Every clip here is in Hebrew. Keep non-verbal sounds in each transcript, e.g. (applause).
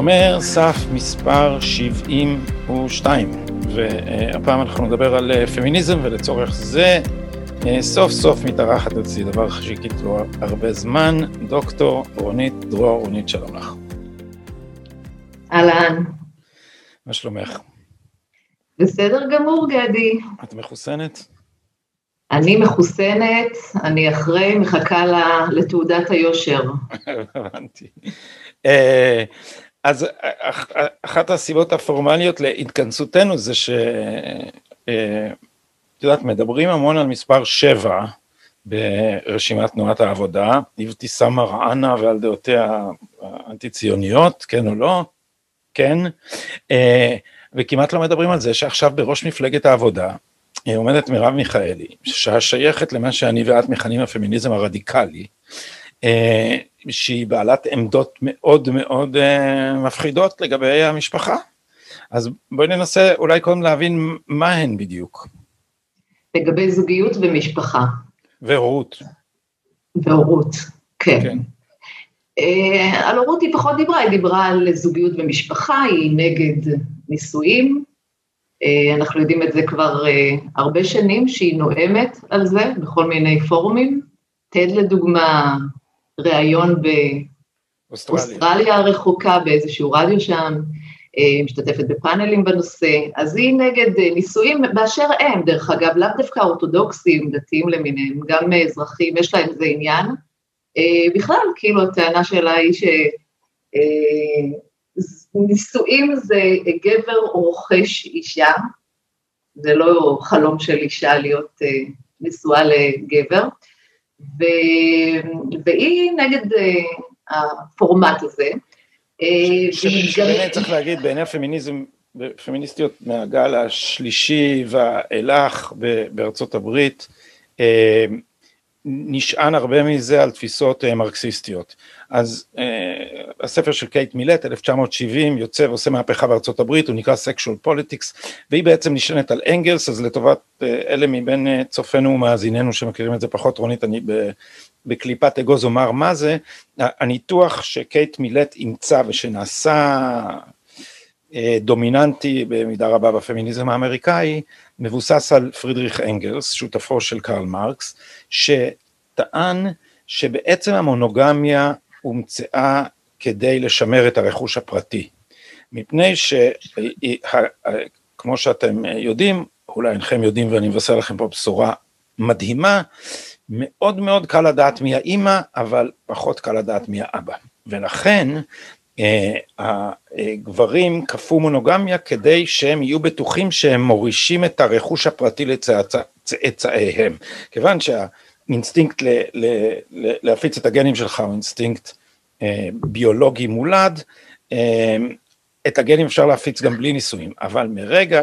שומר סף מספר 72, והפעם אנחנו נדבר על אה, פמיניזם ולצורך זה סוף סוף מתארחת אצלי דבר שחיכיתי לו הרבה זמן, דוקטור רונית דרור, רונית שלום לך. אהלן. מה שלומך? בסדר גמור גדי. את מחוסנת? אני מחוסנת, אני אחרי, מחכה לתעודת היושר. (laughs) הבנתי. אה, אז אחת הסיבות הפורמליות להתכנסותנו זה ש... אה, את יודעת, מדברים המון על מספר שבע ברשימת תנועת העבודה, אבתיסאם מראענה ועל דעותיה האנטי-ציוניות, כן או לא? כן. אה, וכמעט לא מדברים על זה שעכשיו בראש מפלגת העבודה אה, עומדת מרב מיכאלי, ששייכת למה שאני ואת מכנים הפמיניזם הרדיקלי, שהיא בעלת עמדות מאוד מאוד מפחידות לגבי המשפחה. אז בואי ננסה אולי קודם להבין מה הן בדיוק. לגבי זוגיות ומשפחה. והורות. והורות, כן. כן. Uh, על הורות היא פחות דיברה, היא דיברה על זוגיות ומשפחה, היא נגד נישואים. Uh, אנחנו יודעים את זה כבר uh, הרבה שנים, שהיא נואמת על זה בכל מיני פורומים. תד לדוגמה, ראיון באוסטרליה הרחוקה, באיזשהו רדיו שם, אה, משתתפת בפאנלים בנושא, אז היא נגד אה, נישואים באשר הם, דרך אגב, לאו דווקא אורתודוקסים, דתיים למיניהם, גם אזרחים, יש להם איזה עניין. אה, בכלל, כאילו, הטענה שלה היא שנישואים זה גבר רוכש אישה, זה לא חלום של אישה להיות נשואה לגבר. ו... והיא נגד הפורמט הזה. אה, שבאמת צריך להגיד, בעיני הפמיניזם, פמיניסטיות מהגל השלישי ואילך בארצות הברית, אה, נשען הרבה מזה על תפיסות מרקסיסטיות. אז uh, הספר של קייט מילט, 1970, יוצא ועושה מהפכה בארצות הברית, הוא נקרא Sexual Politics, והיא בעצם נשענת על אנגלס, אז לטובת uh, אלה מבין uh, צופינו ומאזיננו שמכירים את זה פחות, רונית, אני בקליפת אגוז אומר מה זה, הניתוח שקייט מילט אימצה ושנעשה uh, דומיננטי במידה רבה בפמיניזם האמריקאי, מבוסס על פרידריך אנגלס, שותפו של קרל מרקס, שטען שבעצם המונוגמיה הומצאה כדי לשמר את הרכוש הפרטי, מפני שכמו שאתם יודעים, אולי אינכם יודעים ואני מבשר לכם פה בשורה מדהימה, מאוד מאוד קל לדעת מי האימא, אבל פחות קל לדעת מי האבא. ולכן אה, הגברים כפו מונוגמיה כדי שהם יהיו בטוחים שהם מורישים את הרכוש הפרטי לצאצאיהם. כיוון שהאינסטינקט להפיץ את הגנים שלך הוא אינסטינקט אה, ביולוגי מולד, אה, את הגנים אפשר להפיץ גם בלי נישואים, אבל מרגע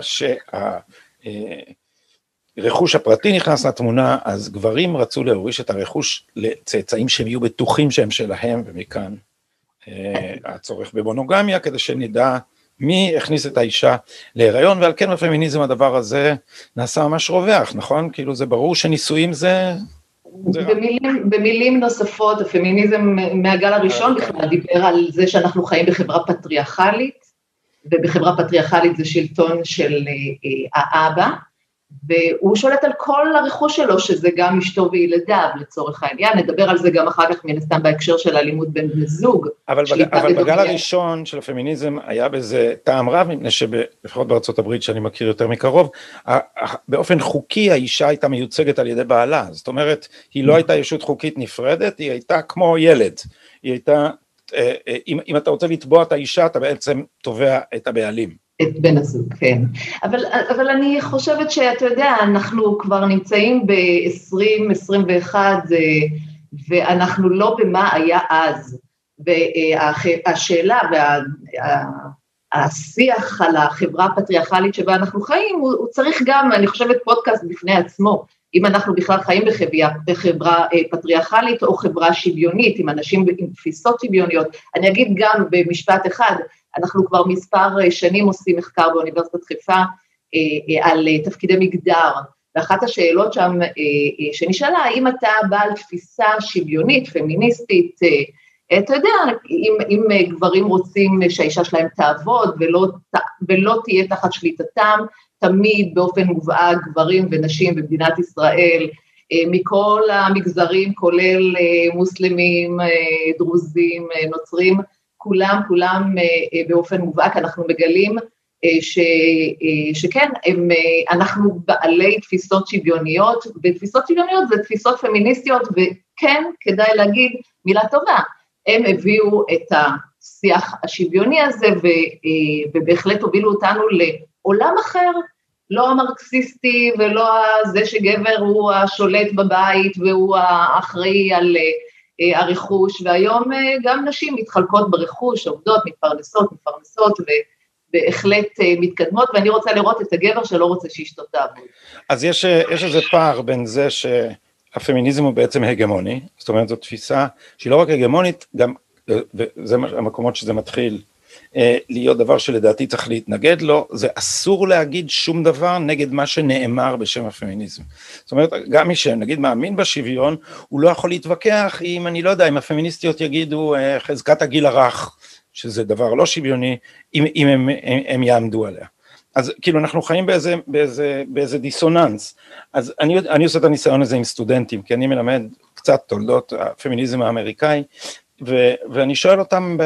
שהרכוש הפרטי נכנס לתמונה, אז גברים רצו להוריש את הרכוש לצאצאים שהם יהיו בטוחים שהם שלהם, ומכאן אה, הצורך במונוגמיה, כדי שנדע מי הכניס את האישה להיריון, ועל כן בפמיניזם הדבר הזה נעשה ממש רווח, נכון? כאילו זה ברור שנישואים זה במילים, במילים נוספות, הפמיניזם מהגל הראשון אה, בכלל דיבר על זה שאנחנו חיים בחברה פטריארכלית, ובחברה פטריארכלית זה שלטון של אה, האבא, והוא שולט על כל הרכוש שלו, שזה גם אשתו וילדיו לצורך העניין, נדבר על זה גם אחר כך מן הסתם בהקשר של אלימות בין בני זוג. אבל, בג, אבל בגל הראשון של הפמיניזם היה בזה טעם רב, מפני שלפחות בארצות הברית שאני מכיר יותר מקרוב, באופן חוקי האישה הייתה מיוצגת על ידי בעלה, זאת אומרת, היא לא הייתה ישות חוקית נפרדת, היא הייתה כמו ילד, היא הייתה, אה, אה, אם, אם אתה רוצה לתבוע את האישה, אתה בעצם תובע את הבעלים. את בן הזוג, כן. אבל, אבל אני חושבת שאתה יודע, אנחנו כבר נמצאים ב-2021 ואנחנו לא במה היה אז. והשאלה והשיח על החברה הפטריארכלית שבה אנחנו חיים, הוא, הוא צריך גם, אני חושבת, פודקאסט בפני עצמו. אם אנחנו בכלל חיים בחברה, אה, פטריארכלית או חברה שוויונית, עם אנשים עם תפיסות שוויוניות. אני אגיד גם במשפט אחד, אנחנו כבר מספר אה, שנים עושים מחקר באוניברסיטת חיפה אה, על תפקידי מגדר, ואחת השאלות שם שנשאלה, האם אתה בעל תפיסה שוויונית, פמיניסטית, אתה יודע, אם, אם גברים רוצים שהאישה שלהם תעבוד ולא, ולא תהיה תחת שליטתם, תמיד באופן מובהק גברים ונשים במדינת ישראל, אה, מכל המגזרים, כולל אה, מוסלמים, אה, דרוזים, נוצרים, כולם, כולם באופן מובהק, אנחנו מגלים ש, שכן, הם, אנחנו בעלי תפיסות שוויוניות, ותפיסות שוויוניות זה תפיסות פמיניסטיות, וכן, כדאי להגיד מילה טובה, הם הביאו את השיח השוויוני הזה, ובהחלט הובילו אותנו עולם אחר, לא המרקסיסטי ולא זה שגבר הוא השולט בבית והוא האחראי על אה, הרכוש, והיום אה, גם נשים מתחלקות ברכוש, עובדות, מתפרנסות, מתפרנסות, ובהחלט אה, מתקדמות, ואני רוצה לראות את הגבר שלא רוצה שאשתו תעבוד. אז יש, יש איזה פער בין זה שהפמיניזם הוא בעצם הגמוני, זאת אומרת זו תפיסה שהיא לא רק הגמונית, גם, וזה המקומות שזה מתחיל, אה, להיות דבר שלדעתי צריך להתנגד לו, זה אסור להגיד שום דבר נגד מה שנאמר בשם הפמיניזם. זאת אומרת, גם מי שנגיד מאמין בשוויון, הוא לא יכול להתווכח אם, אני לא יודע, אם הפמיניסטיות יגידו אה, חזקת הגיל הרך, שזה דבר לא שוויוני, אם, אם הם, הם, הם יעמדו עליה. אז כאילו אנחנו חיים באיזה, באיזה, באיזה דיסוננס, אז אני, אני עושה את הניסיון הזה עם סטודנטים, כי אני מלמד קצת תולדות הפמיניזם האמריקאי, ו, ואני שואל אותם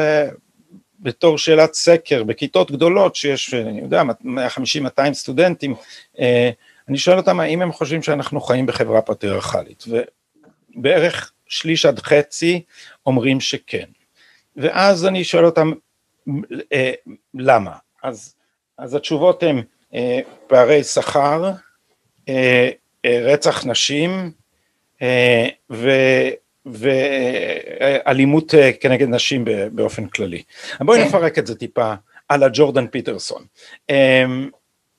בתור שאלת סקר בכיתות גדולות שיש, אני יודע, 150-200 סטודנטים, אה, אני שואל אותם האם הם חושבים שאנחנו חיים בחברה פטריארכלית, ובערך שליש עד חצי אומרים שכן. ואז אני שואל אותם אה, למה? אז, אז התשובות הן אה, פערי שכר, רצח נשים, ו... ואלימות אה, כנגד נשים באופן כללי. בואי כן. נפרק את זה טיפה על הג'ורדן פיטרסון. אמ,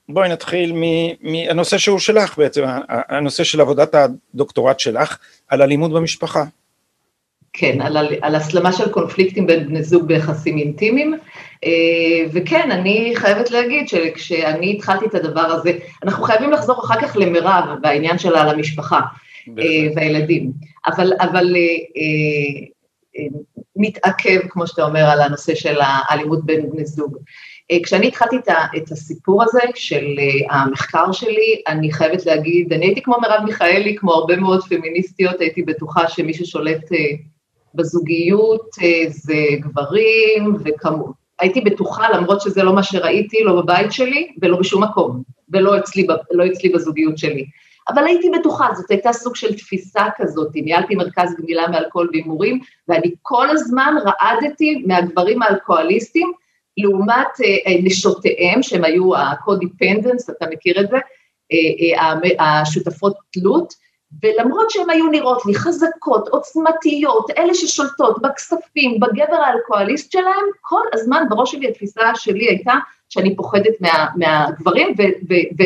בואי נתחיל מהנושא שהוא שלך בעצם, הנושא של עבודת הדוקטורט שלך על אלימות במשפחה. כן, על, על הסלמה של קונפליקטים בין בני זוג ביחסים אינטימיים, אה, וכן, אני חייבת להגיד שכשאני התחלתי את הדבר הזה, אנחנו חייבים לחזור אחר כך למירב בעניין שלה על המשפחה. אה, והילדים. אבל, אבל אה, אה, מתעכב, כמו שאתה אומר, על הנושא של האלימות בין בני זוג. כשאני התחלתי את הסיפור הזה של המחקר שלי, אני חייבת להגיד, אני הייתי כמו מרב מיכאלי, כמו הרבה מאוד פמיניסטיות, הייתי בטוחה שמי ששולט בזוגיות זה גברים, וכמו... הייתי בטוחה, למרות שזה לא מה שראיתי, לא בבית שלי ולא בשום מקום, ולא אצלי, לא אצלי בזוגיות שלי. אבל הייתי בטוחה, זאת הייתה סוג של תפיסה כזאת, ניהלתי מרכז גמילה מאלכוהול והימורים, ואני כל הזמן רעדתי מהגברים האלכוהוליסטים, לעומת אה, אה, נשותיהם, שהם היו ה-co-dependence, אתה מכיר את זה, אה, השותפות תלות, ולמרות שהן היו נראות לי חזקות, עוצמתיות, אלה ששולטות בכספים, בגבר האלכוהוליסט שלהם, כל הזמן בראש שלי התפיסה שלי הייתה שאני פוחדת מה, מהגברים, ו, ו, ו,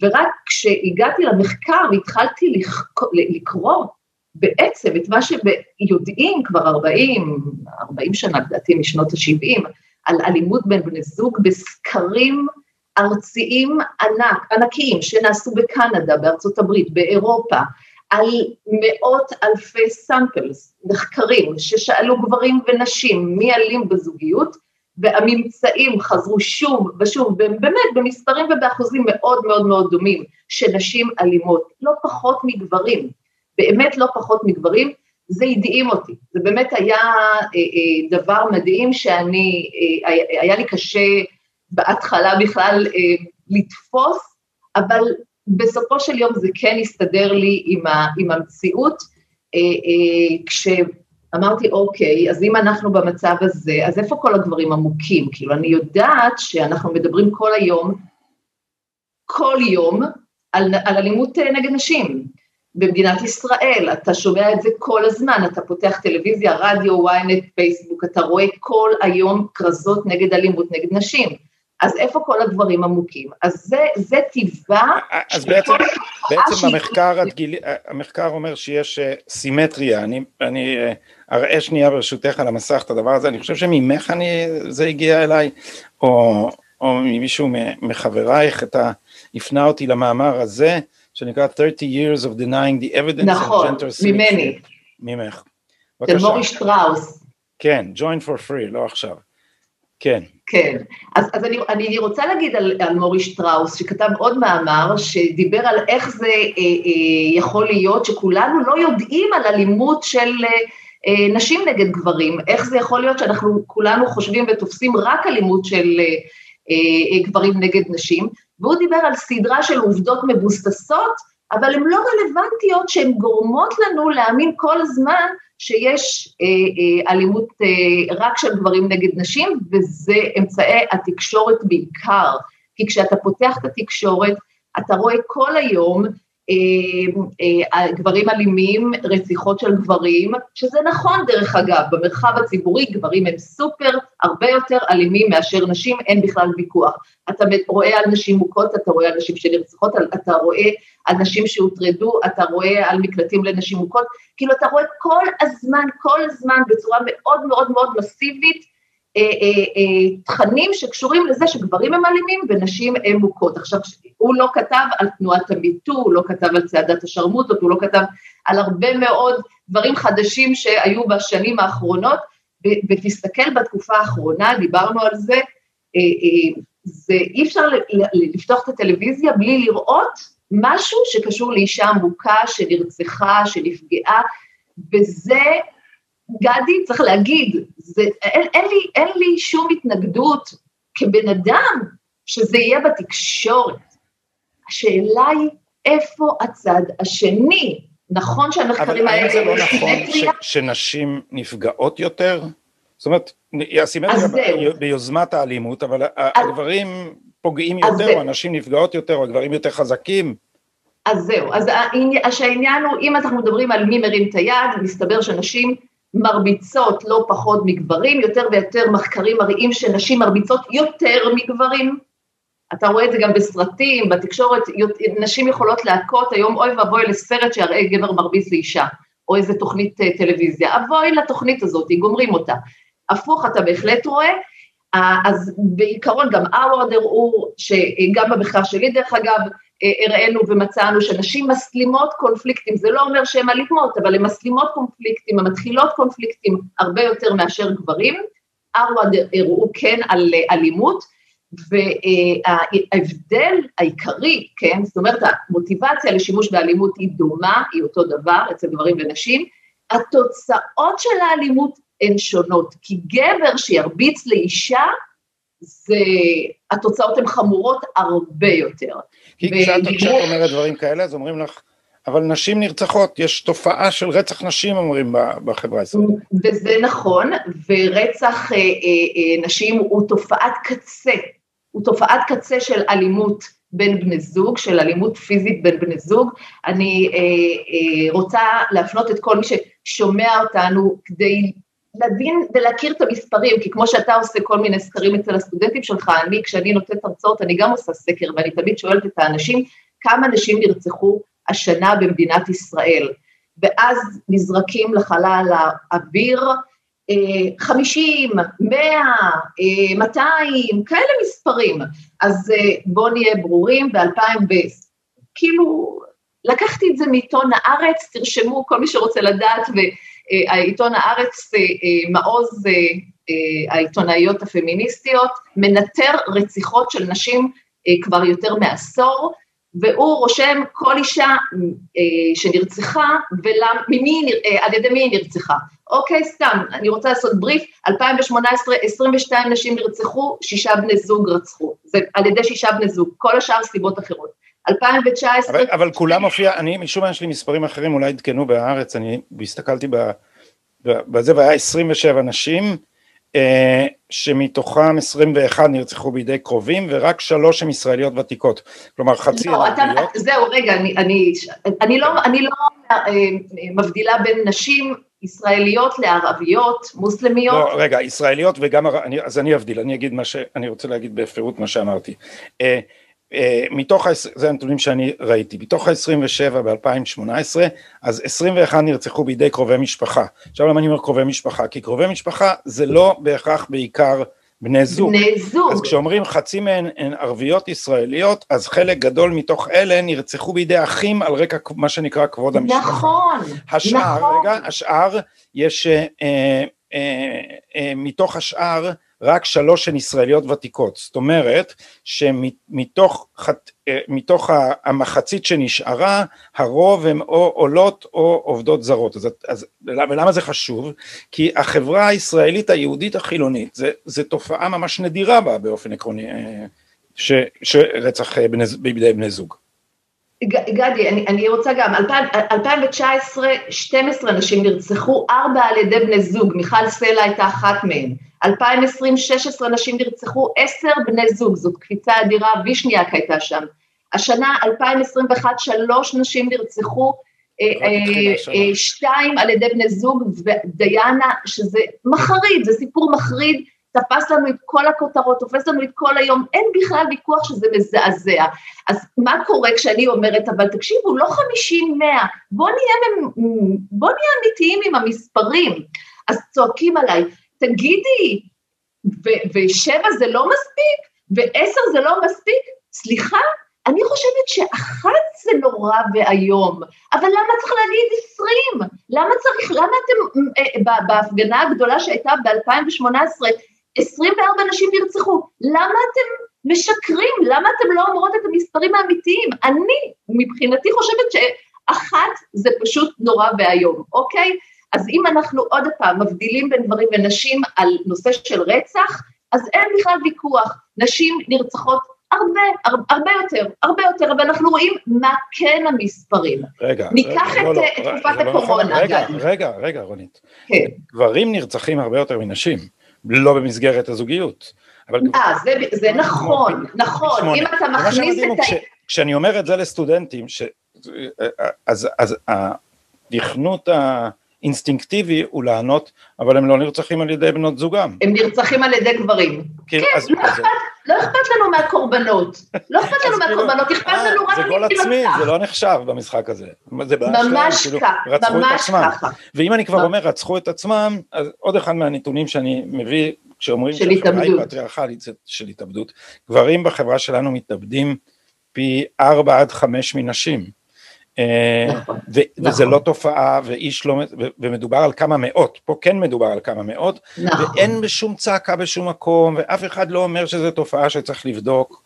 ורק כשהגעתי למחקר והתחלתי לקרוא בעצם את מה שיודעים כבר 40, 40 שנה, לדעתי משנות ה-70, על אלימות בין בני זוג בסקרים ארציים ענק, ענקיים שנעשו בקנדה, בארצות הברית, באירופה, על מאות אלפי סאמפלס, מחקרים ששאלו גברים ונשים מי אלים בזוגיות, והממצאים חזרו שוב ושוב, באמת במספרים ובאחוזים מאוד מאוד מאוד דומים, שנשים אלימות, לא פחות מגברים, באמת לא פחות מגברים, זה הדהים אותי, זה באמת היה אה, אה, דבר מדהים שאני, אה, היה לי קשה בהתחלה בכלל לתפוס, אבל בסופו של יום זה כן הסתדר לי עם, המציאות, כש... אמרתי, אוקיי, אז אם אנחנו במצב הזה, אז איפה כל הדברים עמוקים? כאילו, אני יודעת שאנחנו מדברים כל היום, כל יום, על, על אלימות אה, נגד נשים. במדינת ישראל, אתה שומע את זה כל הזמן, אתה פותח טלוויזיה, רדיו, ynet, פייסבוק, אתה רואה כל היום כרזות נגד אלימות נגד נשים. אז איפה כל הדברים עמוקים? אז זה, זה טיבה... אז בעצם, בעצם המחקר, הדגיל, המחקר אומר שיש אה, סימטריה, אני, אני אה, אראה שנייה ברשותך על המסך את הדבר הזה, אני חושב שממך אני, זה הגיע אליי, או, או ממישהו מחברייך, אתה הפנה אותי למאמר הזה, שנקרא 30 years of denying the evidence נכון, ממני. ממך. של מורי שטראוס. כן, join for free, לא עכשיו. כן. כן, אז, אז אני, אני רוצה להגיד על, על מורי שטראוס, שכתב עוד מאמר, שדיבר על איך זה אה, אה, יכול להיות שכולנו לא יודעים על אלימות של אה, אה, נשים נגד גברים, איך זה יכול להיות שאנחנו כולנו חושבים ותופסים רק אלימות של אה, אה, גברים נגד נשים, והוא דיבר על סדרה של עובדות מבוססות, אבל הן לא רלוונטיות שהן גורמות לנו להאמין כל הזמן שיש אה, אה, אלימות אה, רק של גברים נגד נשים, וזה אמצעי התקשורת בעיקר. כי כשאתה פותח את התקשורת, אתה רואה כל היום אה, אה, גברים אלימים, רציחות של גברים, שזה נכון דרך אגב, במרחב הציבורי גברים הם סופר הרבה יותר אלימים מאשר נשים, אין בכלל ויכוח. אתה רואה על נשים מוכות, אתה רואה על נשים שנרצחות, אתה רואה על נשים שהוטרדו, אתה רואה על מקלטים לנשים מוכות, כאילו אתה רואה כל הזמן, כל הזמן בצורה מאוד מאוד מאוד מסיבית, אה, אה, אה, תכנים שקשורים לזה שגברים הם אלימים ונשים הם מוכות. עכשיו, הוא לא כתב על תנועת המיטו, הוא לא כתב על צעדת השרמוטות, הוא לא כתב על הרבה מאוד דברים חדשים שהיו בשנים האחרונות, ותסתכל בתקופה האחרונה, דיברנו על זה, זה אי אפשר לפתוח את הטלוויזיה בלי לראות משהו שקשור לאישה מוכה, שנרצחה, שנפגעה, וזה גדי, צריך להגיד, זה, אין, אין, לי, אין לי שום התנגדות כבן אדם שזה יהיה בתקשורת. השאלה היא איפה הצד השני. נכון שהמחקרים האלה... אבל האם זה לא נכון ש, שנשים נפגעות יותר? זאת אומרת, הסימטריה ביוזמת האלימות, אבל הגברים פוגעים יותר, או הנשים נפגעות יותר, או הגברים יותר חזקים. אז זהו, אז העניין הוא, אם אנחנו מדברים על מי מרים את היד, מסתבר שנשים מרביצות לא פחות מגברים, יותר ויותר מחקרים מראים שנשים מרביצות יותר מגברים. אתה רואה את זה גם בסרטים, בתקשורת, נשים יכולות להכות היום, אוי ואבוי לסרט שיראה גבר מרביץ לאישה, או איזה תוכנית אה, טלוויזיה, אבוי לתוכנית הזאת, גומרים אותה. הפוך, אתה בהחלט רואה, אז בעיקרון גם הרווארד הראו, שגם במחקר שלי דרך אגב, הראינו ומצאנו שנשים מסלימות קונפליקטים, זה לא אומר שהן אלימות, אבל הן מסלימות קונפליקטים, הן מתחילות קונפליקטים הרבה יותר מאשר גברים, ארוואד הראו כן על אלימות, וההבדל העיקרי, כן, זאת אומרת המוטיבציה לשימוש באלימות היא דומה, היא אותו דבר אצל גברים ונשים, התוצאות של האלימות הן שונות, כי גבר שירביץ לאישה, זה, התוצאות הן חמורות הרבה יותר. כי כשאת, כשאת אומרת דברים כאלה, אז אומרים לך, אבל נשים נרצחות, יש תופעה של רצח נשים, אומרים בחברה הישראלית. וזה נכון, ורצח אה, אה, אה, נשים הוא תופעת קצה, הוא תופעת קצה של אלימות בין בני זוג, של אלימות פיזית בין בני זוג. אני אה, אה, רוצה להפנות את כל מי ששומע אותנו כדי להבין ולהכיר את המספרים, כי כמו שאתה עושה כל מיני סקרים אצל הסטודנטים שלך, אני, כשאני נותנת הרצאות, אני גם עושה סקר, ואני תמיד שואלת את האנשים, כמה נשים נרצחו השנה במדינת ישראל, ואז נזרקים לחלל האוויר, 50, 100, 200, כאלה מספרים. אז אה, בואו נהיה ברורים, ב-2000, כאילו, לקחתי את זה מעיתון הארץ, תרשמו כל מי שרוצה לדעת, ו... העיתון הארץ, אה, אה, מעוז אה, העיתונאיות הפמיניסטיות, מנטר רציחות של נשים כבר יותר מעשור, והוא רושם כל אישה שנרצחה וממי, על ידי מי היא נרצחה. אוקיי, סתם, אני רוצה לעשות בריף, 2018, 22 נשים נרצחו, שישה בני זוג רצחו. זה על ידי שישה בני זוג, כל השאר סיבות אחרות. 2019... אבל, אבל כולם מופיע, אני משום מה יש לי מספרים אחרים, אולי עדכנו בהארץ, אני הסתכלתי בזה והיה 27 נשים, אה, שמתוכם 21 נרצחו בידי קרובים ורק שלוש הן ישראליות ותיקות, כלומר חצי לא, אתה, זהו רגע, אני, אני, אני, לא, אני לא אה, מבדילה בין נשים ישראליות לערביות, מוסלמיות? לא, רגע, ישראליות וגם, אני, אז אני אבדיל, אני אגיד מה שאני רוצה להגיד בפירוט מה שאמרתי. אה, מתוך, זה הנתונים שאני ראיתי, מתוך ה-27 ב-2018, אז 21 נרצחו בידי קרובי משפחה. עכשיו למה אני אומר קרובי משפחה? כי קרובי משפחה זה לא בהכרח בעיקר בני זוג. בני זוג. אז כשאומרים חצי מהן הן ערביות ישראליות, אז חלק גדול מתוך אלה נרצחו בידי אחים על רקע מה שנקרא כבוד המשפחה. נכון, השאר, נכון. רגע, השאר, יש, אה, אה, אה, מתוך השאר, רק שלוש הן ישראליות ותיקות, זאת אומרת שמתוך מתוך המחצית שנשארה הרוב הם או עולות או עובדות זרות, אז, אז ולמה זה חשוב? כי החברה הישראלית היהודית החילונית זה, זה תופעה ממש נדירה בה באופן עקרוני ש, שרצח בידי בני זוג. גדי, אני, אני רוצה גם, 2019 12 נשים נרצחו, ארבע על ידי בני זוג, מיכל סלע הייתה אחת מהן. 2020, 16 נשים נרצחו, 10 בני זוג, זאת קפיצה אדירה, וישניאק הייתה שם. השנה, 2021, שלוש נשים נרצחו, אה, אה, אה, שתיים על ידי בני זוג, ודיאנה, שזה מחריד, זה סיפור מחריד, תפס לנו את כל הכותרות, תופס לנו את כל היום, אין בכלל ויכוח שזה מזעזע. אז מה קורה כשאני אומרת, אבל תקשיבו, לא 50-100, בואו נהיה, בוא נהיה אמיתיים עם המספרים. אז צועקים עליי, תגידי, ושבע זה לא מספיק? ועשר זה לא מספיק? סליחה, אני חושבת שאחת זה נורא ואיום, אבל למה צריך להגיד עשרים? למה צריך, למה אתם, אה, בהפגנה הגדולה שהייתה ב-2018, 24 נשים נרצחו, למה אתם משקרים? למה אתם לא אומרות את המספרים האמיתיים? אני, מבחינתי, חושבת שאחת זה פשוט נורא ואיום, אוקיי? אז אם אנחנו עוד פעם מבדילים בין גברים ונשים על נושא של רצח, אז אין בכלל ויכוח, נשים נרצחות הרבה, הרבה, יותר, הרבה יותר, אבל אנחנו רואים מה כן המספרים. רגע, ניקח רגע, את, לא, לא, את תקופת לא נכון, הקורונה. רגע, רגע, רגע, רונית. כן. גברים נרצחים הרבה יותר מנשים, לא במסגרת הזוגיות. אה, זה, זה נכון, נכון, אם אתה מכניס את ה... כשאני אומר את זה לסטודנטים, ש... אז, אז התכנות האינסטינקטיבי הוא לענות, אבל הם לא נרצחים על ידי בנות זוגם. הם נרצחים על ידי גברים. כן, כן אז, לא. אכפת, לא אכפת לנו מהקורבנות, לא אכפת לנו כאילו, מהקורבנות, אכפת אה, לנו רק זה גול עצמי, זה לא נחשב במשחק הזה. זה ממש כאילו, ככה, ממש ככה. ואם אני כבר אומר רצחו את עצמם, אז עוד אחד מהנתונים שאני מביא, כשאומרים שהחברה היא פטריארכלית של התאבדות, גברים בחברה שלנו מתאבדים פי ארבע עד חמש מנשים. אה, נכון, וזה נכון. לא תופעה ואיש לא, ומדובר על כמה מאות, פה כן מדובר על כמה מאות, נכון. ואין בשום צעקה בשום מקום, ואף אחד לא אומר שזו תופעה שצריך לבדוק.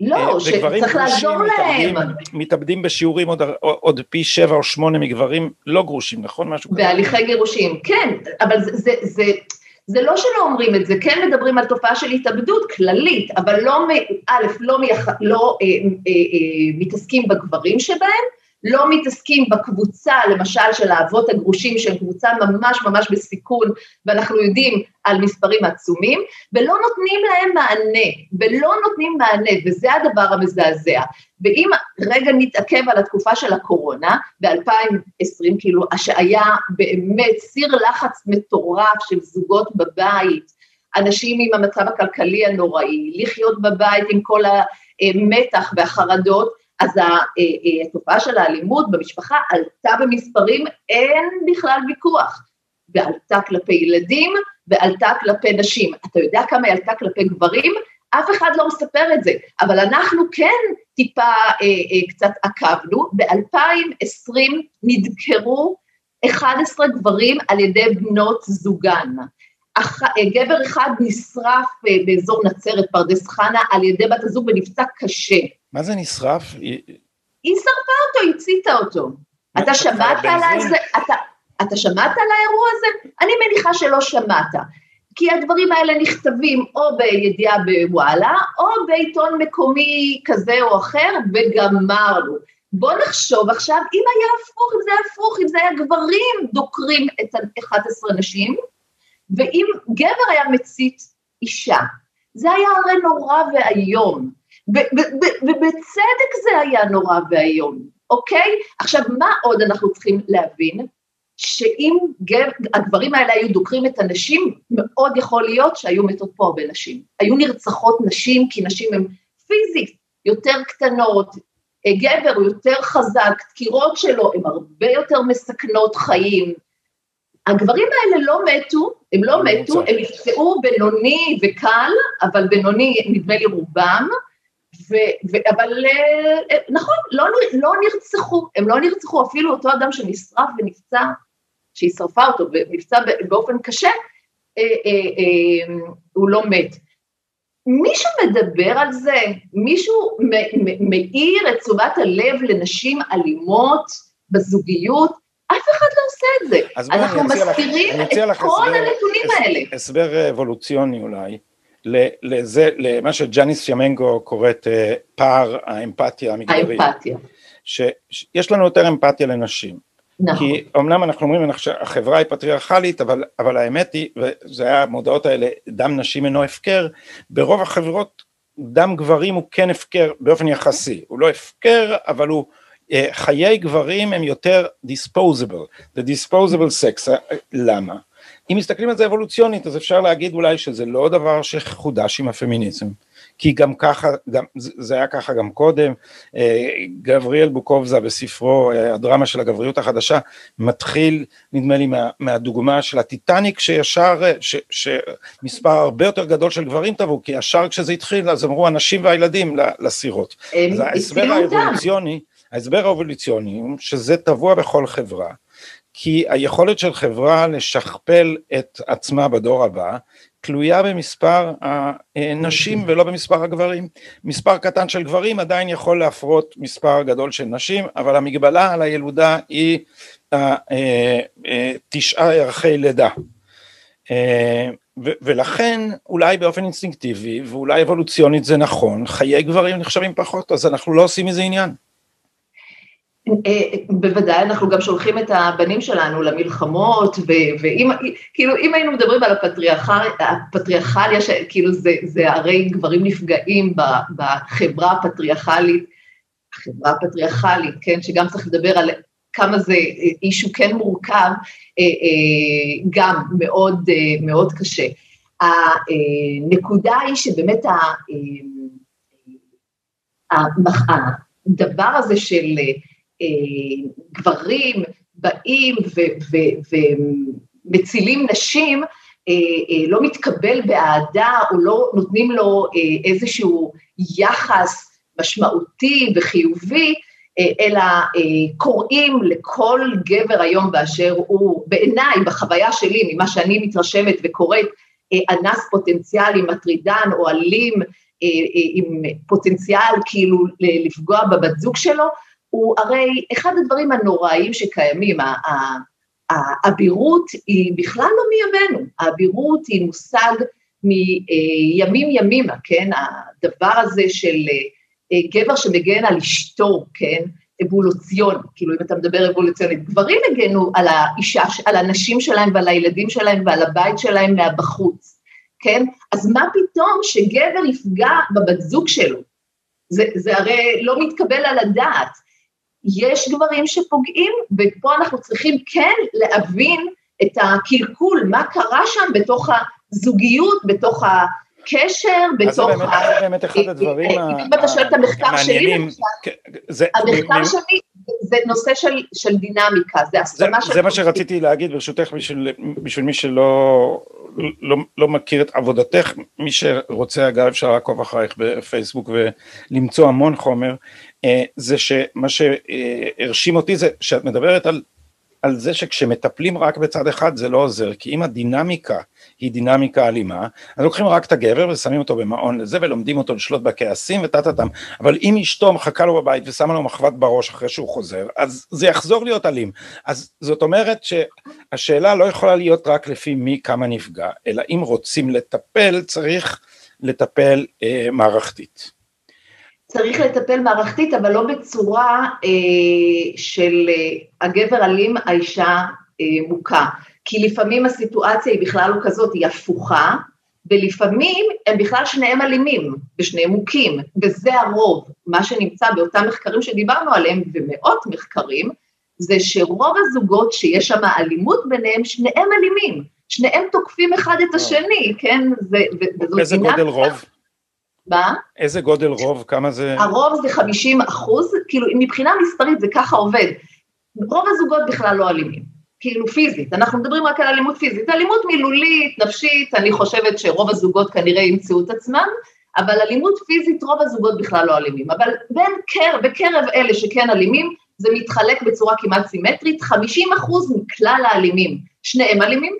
לא, אה, שצריך לעזור להם. מתאבדים בשיעורים עוד, עוד פי שבע או שמונה מגברים לא גרושים, נכון? משהו כזה. בהליכי גירושים, כן, אבל זה, זה, זה, זה לא שלא אומרים את זה, כן מדברים על תופעה של התאבדות כללית, אבל לא, א', לא, מייח, לא אה, אה, אה, מתעסקים בגברים שבהם, לא מתעסקים בקבוצה, למשל של האבות הגרושים, שהם קבוצה ממש ממש בסיכון, ואנחנו יודעים על מספרים עצומים, ולא נותנים להם מענה, ולא נותנים מענה, וזה הדבר המזעזע. ואם רגע נתעכב על התקופה של הקורונה, ב-2020, כאילו, שהיה באמת סיר לחץ מטורף של זוגות בבית, אנשים עם המצב הכלכלי הנוראי, לחיות בבית עם כל המתח והחרדות, אז אה, אה, התופעה של האלימות במשפחה עלתה במספרים, אין בכלל ויכוח, ועלתה כלפי ילדים ועלתה כלפי נשים. אתה יודע כמה היא עלתה כלפי גברים? אף אחד לא מספר את זה, אבל אנחנו כן טיפה אה, אה, קצת עקבנו, ב-2020 נדקרו 11 גברים על ידי בנות זוגן. אח, אה, גבר אחד נשרף אה, באזור נצרת, פרדס חנה, על ידי בת הזוג ונפצע קשה. מה זה נשרף? היא שרפה אותו, הציתה אותו. אתה שמעת על זה? אתה, אתה שמעת על האירוע הזה? אני מניחה שלא שמעת. כי הדברים האלה נכתבים או בידיעה בוואלה, או בעיתון מקומי כזה או אחר, וגמרנו. בוא נחשוב עכשיו, אם היה הפוך, אם זה היה הפוך, אם זה היה גברים דוקרים את 11 נשים, ואם גבר היה מצית אישה, זה היה הרי נורא ואיום. ובצדק זה היה נורא ואיום, אוקיי? עכשיו, מה עוד אנחנו צריכים להבין? שאם גב, הגברים האלה היו דוקרים את הנשים, מאוד יכול להיות שהיו מתות פה הרבה נשים. היו נרצחות נשים, כי נשים הן פיזית יותר קטנות, גבר הוא יותר חזק, דקירות שלו הן הרבה יותר מסכנות חיים. הגברים האלה לא מתו, הם לא מתו, הם נפצעו בינוני וקל, אבל בינוני נדמה לי רובם, ו, ו, אבל אה, נכון, לא, לא נרצחו, הם לא נרצחו, אפילו אותו אדם שנשרף ונפצע, שהיא שרפה אותו ונפצע באופן קשה, אה, אה, הוא לא מת. מישהו מדבר על זה? מישהו מאיר את תשומת הלב לנשים אלימות בזוגיות? אף אחד לא עושה את זה. אנחנו מסתירים את כל הנתונים האלה. הסבר אבולוציוני אולי. לזה, למה שג'אניס ימנגו קוראת אה, פער האמפתיה המגדרית. האמפתיה. שיש לנו יותר אמפתיה לנשים. נכון. כי אמנם אנחנו אומרים שהחברה היא פטריארכלית, אבל, אבל האמת היא, וזה היה המודעות האלה, דם נשים אינו הפקר, ברוב החברות דם גברים הוא כן הפקר באופן יחסי, הוא לא הפקר, אבל הוא, חיי גברים הם יותר disposable, the disposable sex, אה, למה? אם מסתכלים על זה אבולוציונית אז אפשר להגיד אולי שזה לא דבר שחודש עם הפמיניזם כי גם ככה, גם, זה היה ככה גם קודם, אה, גבריאל בוקובזה בספרו אה, הדרמה של הגבריות החדשה מתחיל נדמה לי מה, מהדוגמה של הטיטניק שישר, אה, ש, שמספר הרבה יותר גדול של גברים טבעו כי ישר כשזה התחיל אז אמרו הנשים והילדים לסירות. אז ההסבר האבולוציוני, ההסבר האבולוציוני שזה טבוע בכל חברה כי היכולת של חברה לשכפל את עצמה בדור הבא תלויה במספר הנשים ולא במספר הגברים. מספר קטן של גברים עדיין יכול להפרות מספר גדול של נשים, אבל המגבלה על הילודה היא אה, אה, תשעה ירחי לידה. אה, ולכן אולי באופן אינסטינקטיבי ואולי אבולוציונית זה נכון, חיי גברים נחשבים פחות, אז אנחנו לא עושים מזה עניין. אה, בוודאי אנחנו גם שולחים את הבנים שלנו למלחמות, ואם, כאילו אם היינו מדברים על הפטריארכליה, כאילו זה, זה הרי גברים נפגעים בחברה הפטריארכלית, החברה הפטריארכלית, כן, שגם צריך לדבר על כמה זה אישו כן מורכב, אה, אה, גם מאוד, מאוד קשה. הנקודה היא שבאמת הדבר הזה של גברים באים ומצילים נשים, אה, אה, לא מתקבל באהדה או לא נותנים לו איזשהו יחס משמעותי וחיובי, אלא קוראים לכל גבר היום באשר הוא, בעיניי, בחוויה שלי, ממה שאני מתרשמת וקוראת, אנס פוטנציאלי, מטרידן או אלים, עם פוטנציאל כאילו לפגוע בבת זוג שלו, הוא הרי אחד הדברים הנוראים שקיימים, האבירות היא בכלל לא מימינו, האבירות היא מושג מימים ימימה, כן? הדבר הזה של אה, גבר שמגן על אשתו, כן? אבולוציון, כאילו אם אתה מדבר אבולוציונית, גברים הגנו על האישה, על הנשים שלהם ועל הילדים שלהם ועל הבית שלהם מהבחוץ, כן? אז מה פתאום שגבר יפגע בבת זוג שלו? זה, זה הרי לא מתקבל על הדעת. יש גברים שפוגעים, ופה אנחנו צריכים כן להבין את הקלקול, מה קרה שם בתוך הזוגיות, בתוך הקשר, בתוך ה... אז זה באמת אחד הדברים המעניינים. אם אתה שואל את המחקר שלי, המחקר שלי זה נושא של דינמיקה, זה הסכמה של... זה מה שרציתי להגיד, ברשותך, בשביל מי שלא לא מכיר את עבודתך, מי שרוצה אגב אפשר לעקוב אחרייך בפייסבוק ולמצוא המון חומר. אה, זה שמה שהרשים אותי זה שאת מדברת על, על זה שכשמטפלים רק בצד אחד זה לא עוזר, כי אם הדינמיקה היא דינמיקה אלימה, אז לוקחים רק את הגבר ושמים אותו במעון לזה ולומדים אותו לשלוט בכעסים וטה-טה-טם, אבל אם אשתו מחכה לו בבית ושמה לו מחבת בראש אחרי שהוא חוזר, אז זה יחזור להיות אלים. אז זאת אומרת שהשאלה לא יכולה להיות רק לפי מי כמה נפגע, אלא אם רוצים לטפל צריך לטפל אה, מערכתית. צריך לטפל מערכתית, אבל לא בצורה אה, של אה, הגבר אלים, האישה אה, מוכה. כי לפעמים הסיטואציה היא בכלל לא כזאת, היא הפוכה, ולפעמים הם בכלל שניהם אלימים ושניהם מוכים, וזה הרוב, מה שנמצא באותם מחקרים שדיברנו עליהם, ומאות מחקרים, זה שרוב הזוגות שיש שם אלימות ביניהם, שניהם אלימים, שניהם תוקפים אחד את השני, כן? זה, וזו איזה גודל רוב? מה? איזה גודל רוב? כמה זה? הרוב זה 50 אחוז, כאילו מבחינה מספרית זה ככה עובד. רוב הזוגות בכלל לא אלימים, כאילו פיזית, אנחנו מדברים רק על אלימות פיזית, אלימות מילולית, נפשית, אני חושבת שרוב הזוגות כנראה ימצאו את עצמם, אבל אלימות פיזית רוב הזוגות בכלל לא אלימים, אבל בין קר, בקרב אלה שכן אלימים, זה מתחלק בצורה כמעט סימטרית, 50 אחוז מכלל האלימים, שניהם אלימים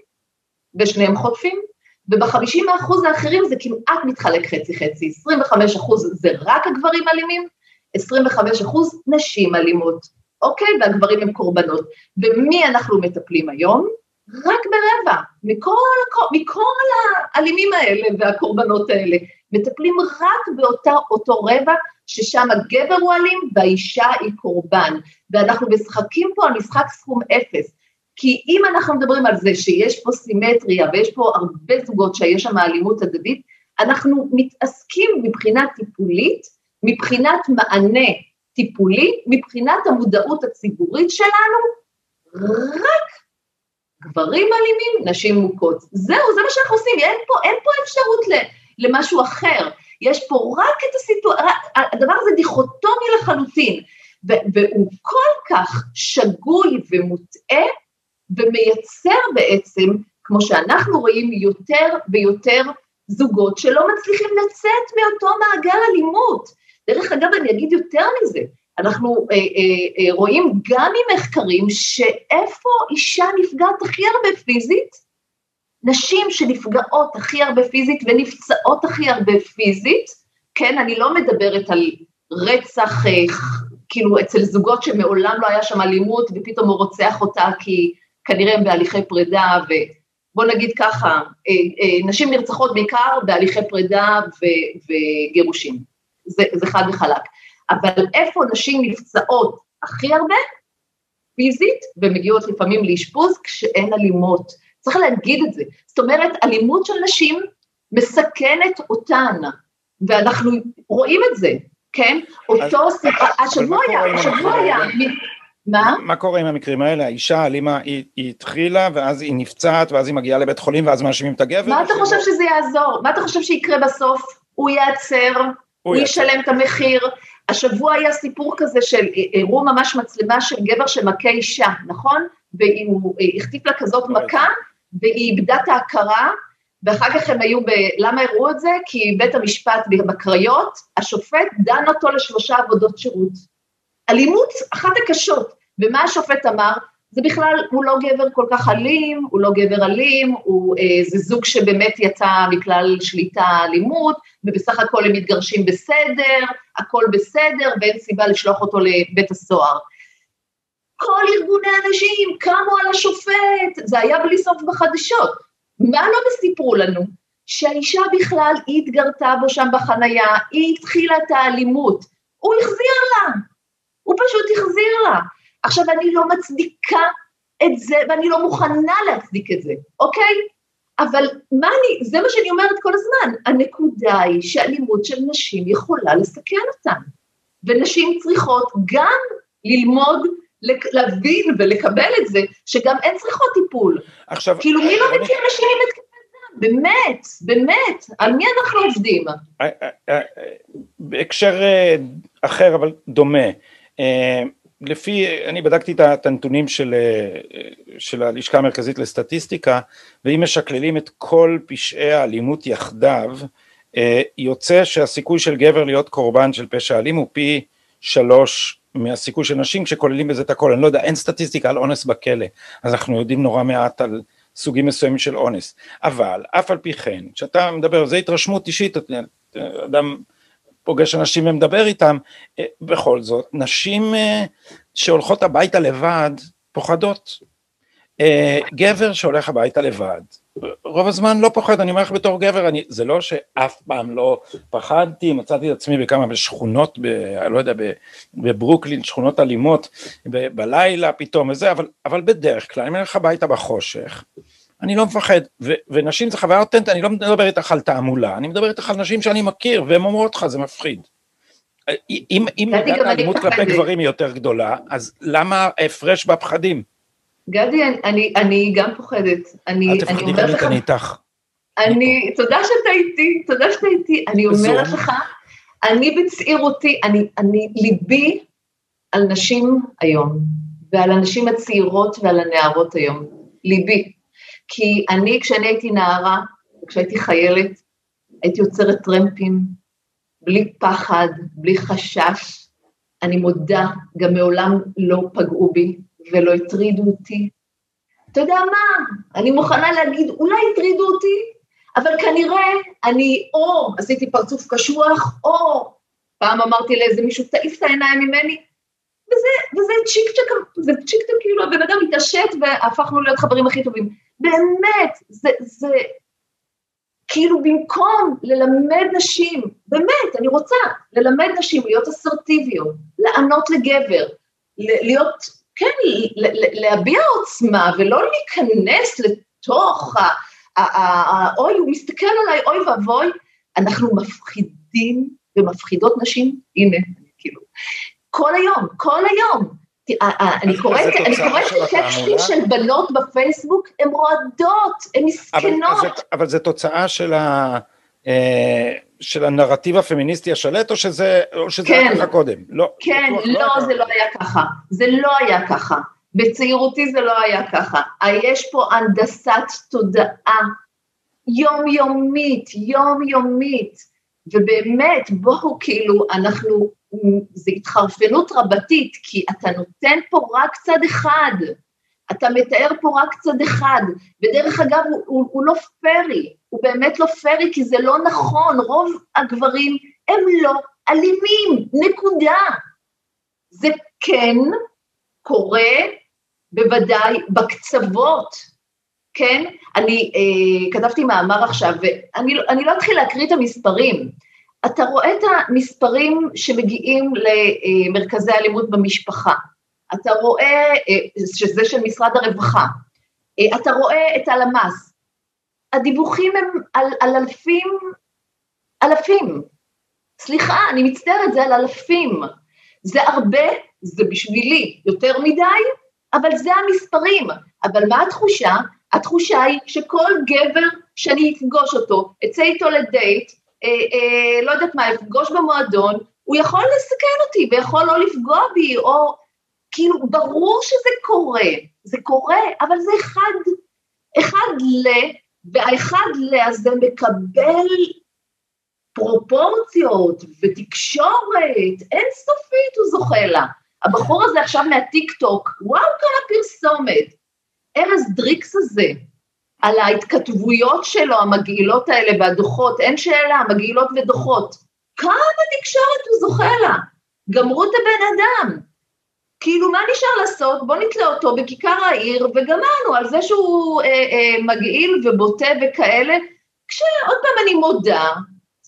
ושניהם חוטפים, וב-50 אחוז האחרים זה כמעט מתחלק חצי-חצי, 25 אחוז זה רק הגברים אלימים, 25 אחוז נשים אלימות, אוקיי? והגברים הם קורבנות. במי אנחנו מטפלים היום? רק ברבע, מכל, מכל האלימים האלה והקורבנות האלה, מטפלים רק באותו רבע ששם הגבר הוא אלים והאישה היא קורבן, ואנחנו משחקים פה על משחק סכום אפס, כי אם אנחנו מדברים על זה שיש פה סימטריה ויש פה הרבה זוגות שיש שם אלימות הדדית, אנחנו מתעסקים מבחינה טיפולית, מבחינת מענה טיפולי, מבחינת המודעות הציבורית שלנו, רק גברים אלימים, נשים מוכות. זהו, זה מה שאנחנו עושים, אין פה, אין פה אפשרות למשהו אחר. יש פה רק את הסיטואציה, הדבר הזה דיכוטומי לחלוטין, והוא כל כך שגוי ומוטעה, ומייצר בעצם, כמו שאנחנו רואים, יותר ויותר זוגות שלא מצליחים לצאת מאותו מעגל אלימות. דרך אגב, אני אגיד יותר מזה, אנחנו אה, אה, אה, רואים גם ממחקרים שאיפה אישה נפגעת הכי הרבה פיזית? נשים שנפגעות הכי הרבה פיזית ונפצעות הכי הרבה פיזית, כן, אני לא מדברת על רצח, אה, כאילו אצל זוגות שמעולם לא היה שם אלימות ופתאום הוא רוצח אותה כי כנראה הם בהליכי פרידה, ובוא נגיד ככה, אה, אה, נשים נרצחות בעיקר בהליכי פרידה וגירושים, זה, זה חד וחלק. אבל איפה נשים נפצעות הכי הרבה? פיזית, ומגיעות לפעמים לאשפוז כשאין אלימות. צריך להגיד את זה. זאת אומרת, אלימות של נשים מסכנת אותן, ואנחנו רואים את זה, כן? אותו סיפור, השבוע היה, השבוע היה, מה? מה קורה עם המקרים האלה? האישה האלימה, היא, היא התחילה, ואז היא נפצעת, ואז היא מגיעה לבית חולים, ואז מאשימים את הגבר? מה אתה חושב שזה יעזור? מה אתה חושב שיקרה בסוף? הוא ייעצר, הוא, הוא ישלם את המחיר. השבוע היה סיפור כזה של, הראו ממש מצלמה של גבר שמכה אישה, נכון? והוא החטיף לה כזאת מכה, והיא איבדה את ההכרה, ואחר כך הם היו ב... למה הראו את זה? כי בית המשפט בקריות, השופט דן אותו לשלושה עבודות שירות. אלימות אחת הקשות, ומה השופט אמר? זה בכלל, הוא לא גבר כל כך אלים, הוא לא גבר אלים, הוא, אה, זה זוג שבאמת יצא מכלל שליטה אלימות, ובסך הכל הם מתגרשים בסדר, הכל בסדר, ואין סיבה לשלוח אותו לבית הסוהר. כל ארגוני הנשים קמו על השופט, זה היה בלי סוף בחדשות. מה לא סיפרו לנו? שהאישה בכלל, התגרתה בו שם בחנייה, היא התחילה את האלימות, הוא החזיר לה, הוא פשוט החזיר לה. עכשיו, אני לא מצדיקה את זה, ואני לא מוכנה להצדיק את זה, אוקיי? אבל מה אני, זה מה שאני אומרת כל הזמן, הנקודה היא שאלימות של נשים יכולה לסכן אותן, ונשים צריכות גם ללמוד להבין ולקבל את זה, שגם הן צריכות טיפול. עכשיו... כאילו, מי לא מכיר נשים עם התקפי דם? באמת, באמת, על מי אנחנו עובדים? אה, אה, אה, בהקשר אחר, אבל דומה. לפי, אני בדקתי את הנתונים של, של הלשכה המרכזית לסטטיסטיקה, ואם משקללים את כל פשעי האלימות יחדיו, יוצא שהסיכוי של גבר להיות קורבן של פשע אלים הוא פי שלוש מהסיכוי של נשים כשכוללים בזה את הכל, אני לא יודע, אין סטטיסטיקה על אונס בכלא, אז אנחנו יודעים נורא מעט על סוגים מסוימים של אונס, אבל אף על פי כן, כשאתה מדבר, זו התרשמות אישית, אדם פוגש אנשים ומדבר איתם, אה, בכל זאת, נשים אה, שהולכות הביתה לבד פוחדות, אה, גבר שהולך הביתה לבד, רוב הזמן לא פוחד, אני אומר לך בתור גבר, אני, זה לא שאף פעם לא פחדתי, מצאתי את עצמי בכמה בשכונות, ב, לא יודע, בברוקלין, שכונות אלימות, ב, בלילה פתאום וזה, אבל, אבל בדרך כלל, אני הולך הביתה בחושך, אני לא מפחד, ו, ונשים זה חוויה אותנטית, אני לא מדבר איתך על תעמולה, אני מדבר איתך על נשים שאני מכיר, והן אומרות לך, זה מפחיד. אם מידת האלימות כלפי גברים היא יותר גדולה, אז למה ההפרש בפחדים? גדי, אני, אני גם פוחדת. אני, אל תפחדי גלית, אני איתך. אני, תודה שאתה איתי, תודה שאתה איתי. אני אומרת לך, אני בצעירותי, אני, אני, ליבי על נשים היום, ועל הנשים הצעירות ועל הנערות היום. ליבי. כי אני, כשאני הייתי נערה, כשהייתי חיילת, הייתי יוצרת טרמפים, בלי פחד, בלי חשש. אני מודה, גם מעולם לא פגעו בי ולא הטרידו אותי. אתה יודע מה, אני מוכנה להגיד, אולי הטרידו אותי, אבל כנראה אני או עשיתי פרצוף קשוח, או פעם אמרתי לאיזה מישהו, תעיף את העיניים ממני, וזה, וזה צ'יק צ'ק, זה צ'יק צ'ק, כאילו הבן אדם התעשת והפכנו להיות חברים הכי טובים. באמת, זה, זה, כאילו במקום ללמד נשים, באמת, אני רוצה ללמד נשים להיות אסרטיביות, לענות לגבר, להיות, כן, להביע עוצמה ולא להיכנס לתוך ה... אוי, הוא מסתכל עליי, אוי ואבוי, אנחנו מפחידים ומפחידות נשים, הנה, כאילו, כל היום, כל היום. אני קוראת, אני קוראת טקסטים של בנות בפייסבוק, הן רועדות, הן מסכנות. אבל זה תוצאה של ה... אה, של הנרטיב הפמיניסטי השלט, או שזה, או שזה כן, היה ככה קודם? לא, כן, לא, לא זה לא היה ככה. זה לא היה ככה. בצעירותי זה לא היה ככה. יש פה הנדסת תודעה יומיומית, יומיומית, ובאמת, בואו כאילו, אנחנו זה התחרפנות רבתית, כי אתה נותן פה רק צד אחד, אתה מתאר פה רק צד אחד, ודרך אגב, הוא, הוא, הוא לא פרי, הוא באמת לא פרי, כי זה לא נכון, רוב הגברים הם לא אלימים, נקודה. זה כן קורה בוודאי בקצוות, כן? אני אה, כתבתי מאמר עכשיו, ואני לא אתחיל להקריא את המספרים, אתה רואה את המספרים שמגיעים למרכזי אלימות במשפחה, אתה רואה, שזה של משרד הרווחה, אתה רואה את הלמ"ס, הדיווחים הם על, על אלפים, אלפים, סליחה, אני מצטערת, זה על אלפים, זה הרבה, זה בשבילי יותר מדי, אבל זה המספרים, אבל מה התחושה? התחושה היא שכל גבר שאני אפגוש אותו, אצא איתו לדייט, אה, אה, לא יודעת מה, לפגוש במועדון, הוא יכול לסכן אותי ויכול לא לפגוע בי, או כאילו, ברור שזה קורה, זה קורה, אבל זה אחד, אחד ל, והאחד ל הזה מקבל פרופורציות ותקשורת אינסופית הוא זוכה לה. הבחור הזה עכשיו מהטיק טוק, וואו כמה פרסומת. ארז דריקס הזה, על ההתכתבויות שלו, המגעילות האלה והדוחות, אין שאלה, מגעילות ודוחות. כמה תקשורת הוא זוכה לה? גמרו את הבן אדם. כאילו, מה נשאר לעשות? בוא נתלה אותו בכיכר העיר, וגמרנו על זה שהוא אה, אה, מגעיל ובוטה וכאלה. כשעוד פעם אני מודה,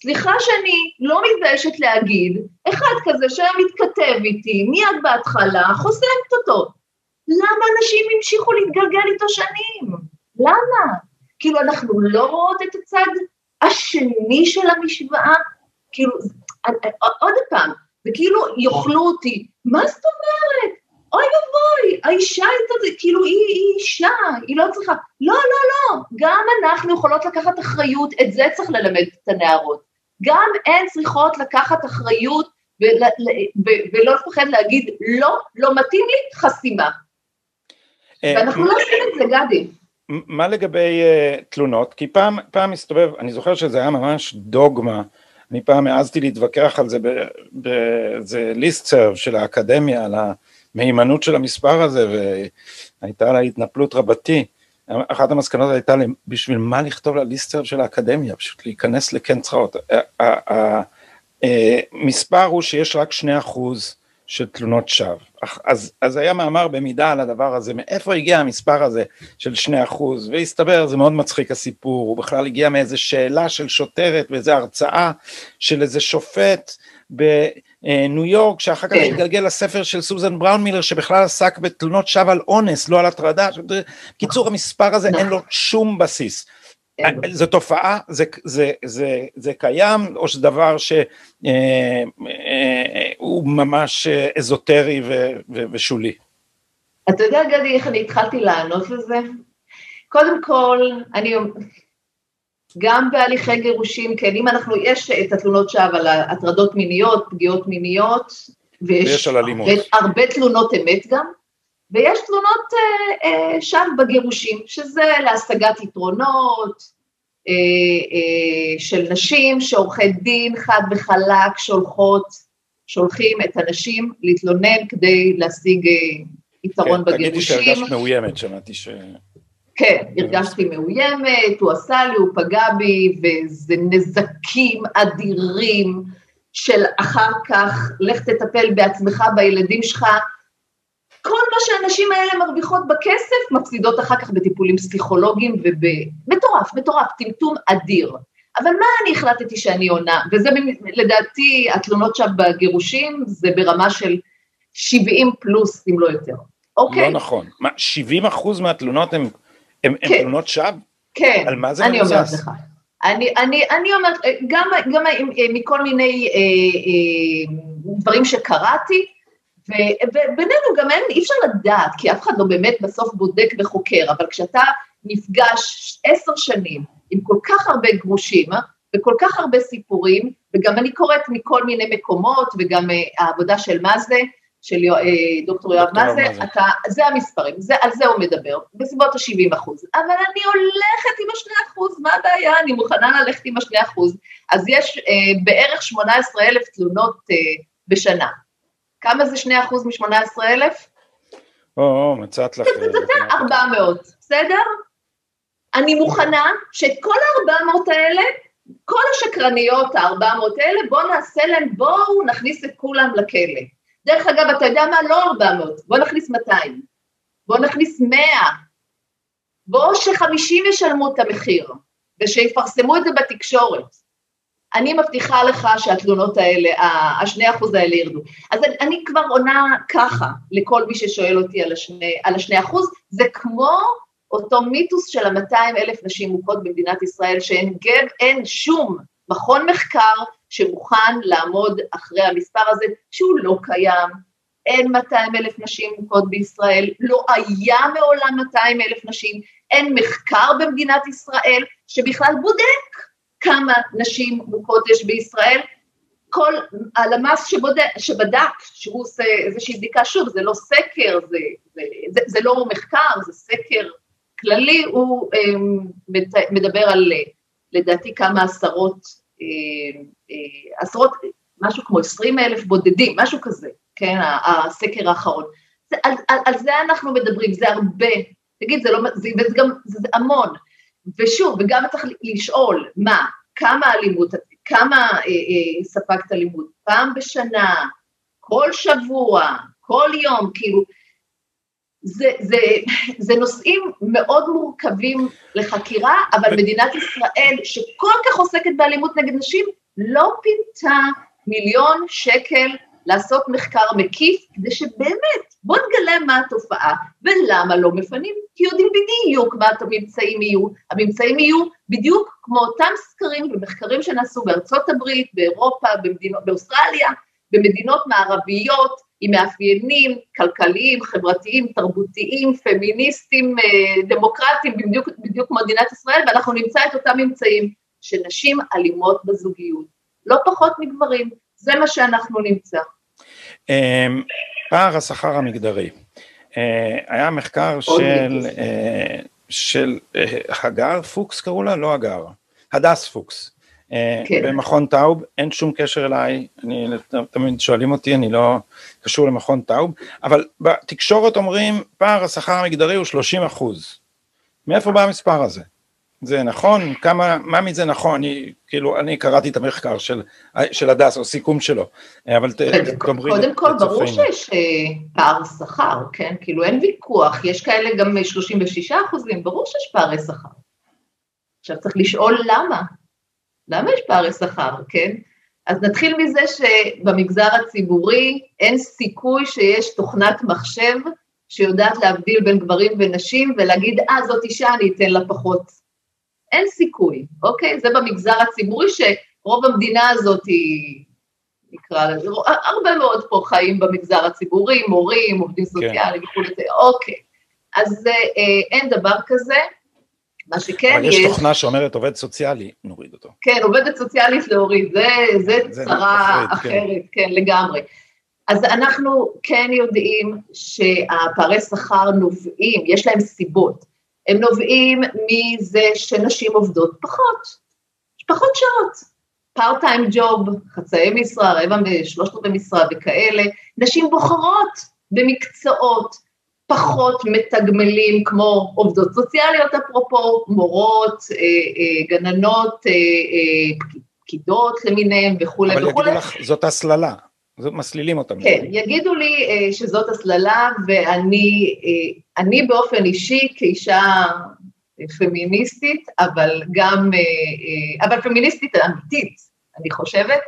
סליחה שאני לא מתביישת להגיד, אחד כזה שהיה מתכתב איתי מיד בהתחלה, חוסמת אותו. למה אנשים המשיכו להתגלגל איתו שנים? למה? כאילו, אנחנו לא רואות את הצד השני של המשוואה? כאילו, עוד פעם, וכאילו יאכלו אותי, מה זאת אומרת? אוי ואבוי, האישה הייתה, כאילו היא, היא אישה, היא לא צריכה, לא, לא, לא, גם אנחנו יכולות לקחת אחריות, את זה צריך ללמד את הנערות. גם הן צריכות לקחת אחריות ולא לפחד להגיד, לא, לא מתאים לי, חסימה. אה, ואנחנו לא עושים את זה, גדי. מה לגבי uh, תלונות? כי פעם, פעם מסתובב, אני זוכר שזה היה ממש דוגמה, אני פעם העזתי להתווכח על זה באיזה ליסט סרב של האקדמיה, על המהימנות של המספר הזה, והייתה לה התנפלות רבתי. אחת המסקנות הייתה בשביל מה לכתוב לליסט סרב של האקדמיה, פשוט להיכנס לכן צחאות. המספר הוא שיש רק שני אחוז של תלונות שווא. אז, אז היה מאמר במידה על הדבר הזה, מאיפה הגיע המספר הזה של שני אחוז, והסתבר, זה מאוד מצחיק הסיפור, הוא בכלל הגיע מאיזה שאלה של שוטרת באיזה הרצאה של איזה שופט בניו יורק, שאחר כך כן. התגלגל לספר של סוזן בראון מילר, שבכלל עסק בתלונות שווא על אונס, לא על הטרדה. בקיצור, המספר הזה אין לו שום בסיס. זו תופעה, זה, זה, זה, זה קיים, או שזה דבר שהוא ממש אזוטרי ו, ו, ושולי? אתה יודע, גדי, איך אני התחלתי לענות לזה? קודם כל, אני, גם בהליכי גירושים, כן, אם אנחנו, יש את התלונות שווא על הטרדות מיניות, פגיעות מיניות, ויש הרבה, הרבה תלונות אמת גם, ויש תלונות אה, אה, שווא בגירושים, שזה להשגת יתרונות אה, אה, של נשים שעורכי דין חד וחלק שולחות, שולחים את הנשים להתלונן כדי להשיג אה, יתרון כן, בגירושים. תגידי שהרגשת מאוימת, שמעתי ש... כן, הרגשתי מאוימת, הוא עשה לי, הוא פגע בי, וזה נזקים אדירים של אחר כך, לך תטפל בעצמך, בילדים שלך. כל מה שהנשים האלה מרוויחות בכסף, מפסידות אחר כך בטיפולים פסיכולוגיים ובמטורף, מטורף, טמטום אדיר. אבל מה אני החלטתי שאני עונה, וזה לדעתי, התלונות שם בגירושים, זה ברמה של 70 פלוס, אם לא יותר. אוקיי? לא נכון. מה, 70 אחוז מהתלונות הן כן. תלונות שווא? כן. על מה זה אני מבוסס? אומרת לך. אני, אני, אני אומרת, גם, גם מכל מיני אה, אה, דברים שקראתי, ובינינו גם אין, אי אפשר לדעת, כי אף אחד לא באמת בסוף בודק וחוקר, אבל כשאתה נפגש עשר שנים עם כל כך הרבה גרושים, אה, וכל כך הרבה סיפורים, וגם אני קוראת מכל מיני מקומות, וגם אה, העבודה של מה זה, של אה, דוקטור יואב מאזה, אתה, זה המספרים, זה, על זה הוא מדבר, בסביבות ה-70 אחוז. אבל אני הולכת עם ה-2 אחוז, מה הבעיה? אני מוכנה ללכת עם ה-2 אחוז. אז יש אה, בערך 18 אלף תלונות אה, בשנה. כמה זה 2 אחוז מ-18 אלף? או, מצאת לך. 400, בסדר? אני מוכנה שאת כל ה-400 האלה, כל השקרניות ה-400 האלה, בואו נעשה להם, בואו נכניס את כולם לכלא. דרך אגב, אתה יודע מה? לא 400, בוא נכניס 200, בוא נכניס 100, בוא ש-50 ישלמו את המחיר, ושיפרסמו את זה בתקשורת. אני מבטיחה לך שהתלונות האלה, השני אחוז האלה ירדו. אז אני, אני כבר עונה ככה לכל מי ששואל אותי על השני, על השני אחוז, זה כמו אותו מיתוס של ה-200 אלף נשים מוכות במדינת ישראל, שאין גב, אין שום מכון מחקר שמוכן לעמוד אחרי המספר הזה, שהוא לא קיים, אין 200 אלף נשים מוכות בישראל, לא היה מעולם 200 אלף נשים, אין מחקר במדינת ישראל שבכלל בודק כמה נשים מוכות יש בישראל. כל הלמ"ס שבדק, שהוא עושה איזושהי בדיקה, שוב, זה לא סקר, זה, זה, זה, זה לא מחקר, זה סקר כללי, הוא אה, מדבר על לדעתי כמה עשרות אה, אה, עשרות, משהו כמו עשרים אלף בודדים, משהו כזה, כן, הסקר האחרון. זה, על, על, על זה אנחנו מדברים, זה הרבה. תגיד, זה לא, זה, זה גם, זה המון. ושוב, וגם צריך לשאול, מה, כמה אלימות, כמה אה, אה, ספגת אלימות? פעם בשנה, כל שבוע, כל יום, כאילו, זה, זה, זה נושאים מאוד מורכבים לחקירה, אבל מדינת ישראל, שכל כך עוסקת באלימות נגד נשים, לא פינתה מיליון שקל לעשות מחקר מקיף, כדי שבאמת, בוא נגלה מה התופעה ולמה לא מפנים, כי יודעים בדיוק מה הממצאים יהיו. הממצאים יהיו בדיוק כמו אותם סקרים ומחקרים שנעשו בארצות הברית, באירופה, במדינות, באוסטרליה, במדינות מערביות, עם מאפיינים כלכליים, חברתיים, תרבותיים, פמיניסטיים, אה, דמוקרטיים, בדיוק, בדיוק כמו מדינת ישראל, ואנחנו נמצא את אותם ממצאים שנשים אלימות בזוגיות, לא פחות מגברים, זה מה שאנחנו נמצא. אמ, פער השכר המגדרי, אה, היה מחקר של, אה, של הגר פוקס קראו לה? לא הגר, הדס פוקס. אה, כן. במכון טאוב, אין שום קשר אליי, אני, תמיד שואלים אותי, אני לא קשור למכון טאוב, אבל בתקשורת אומרים פער השכר המגדרי הוא 30 אחוז. מאיפה בא המספר הזה? זה נכון? כמה, מה מזה נכון? אני, כאילו, אני קראתי את המחקר של, של הדס, או סיכום שלו, אבל תאמרי... קודם כל, ברור שיש אה, פער שכר, כן? כאילו, אין ויכוח, יש כאלה גם 36 אחוזים, ברור שיש פערי שכר. עכשיו צריך לשאול למה. למה יש פערי שכר, כן? אז נתחיל מזה שבמגזר הציבורי אין סיכוי שיש תוכנת מחשב שיודעת להבדיל בין גברים ונשים ולהגיד, אה, זאת אישה, אני אתן לה פחות אין סיכוי, אוקיי? זה במגזר הציבורי שרוב המדינה הזאת היא, נקרא לזה, הרבה מאוד פה חיים במגזר הציבורי, מורים, עובדים כן. סוציאליים כן. וכולי, אוקיי. אז אה, אין דבר כזה. מה שכן אבל יש... אבל יש תוכנה שאומרת עובד סוציאלי, נוריד אותו. כן, עובדת סוציאלית להוריד, זה, זה, זה צרה אחרת, כן. כן, לגמרי. אז אנחנו כן יודעים שהפערי שכר נובעים, יש להם סיבות. הם נובעים מזה שנשים עובדות פחות, פחות שעות. פארט טיים ג'וב, חצאי משרה, רבע, שלושת רבעי משרה וכאלה, נשים בוחרות במקצועות פחות מתגמלים כמו עובדות סוציאליות אפרופו, מורות, אה, אה, גננות, אה, פקידות למיניהן וכולי וכולי. אבל יגידו לך, זאת הסללה. מסלילים אותם. כן, יגידו לי uh, שזאת הסללה, ואני uh, באופן אישי, כאישה פמיניסטית, אבל גם, אבל פמיניסטית אמיתית, אני חושבת,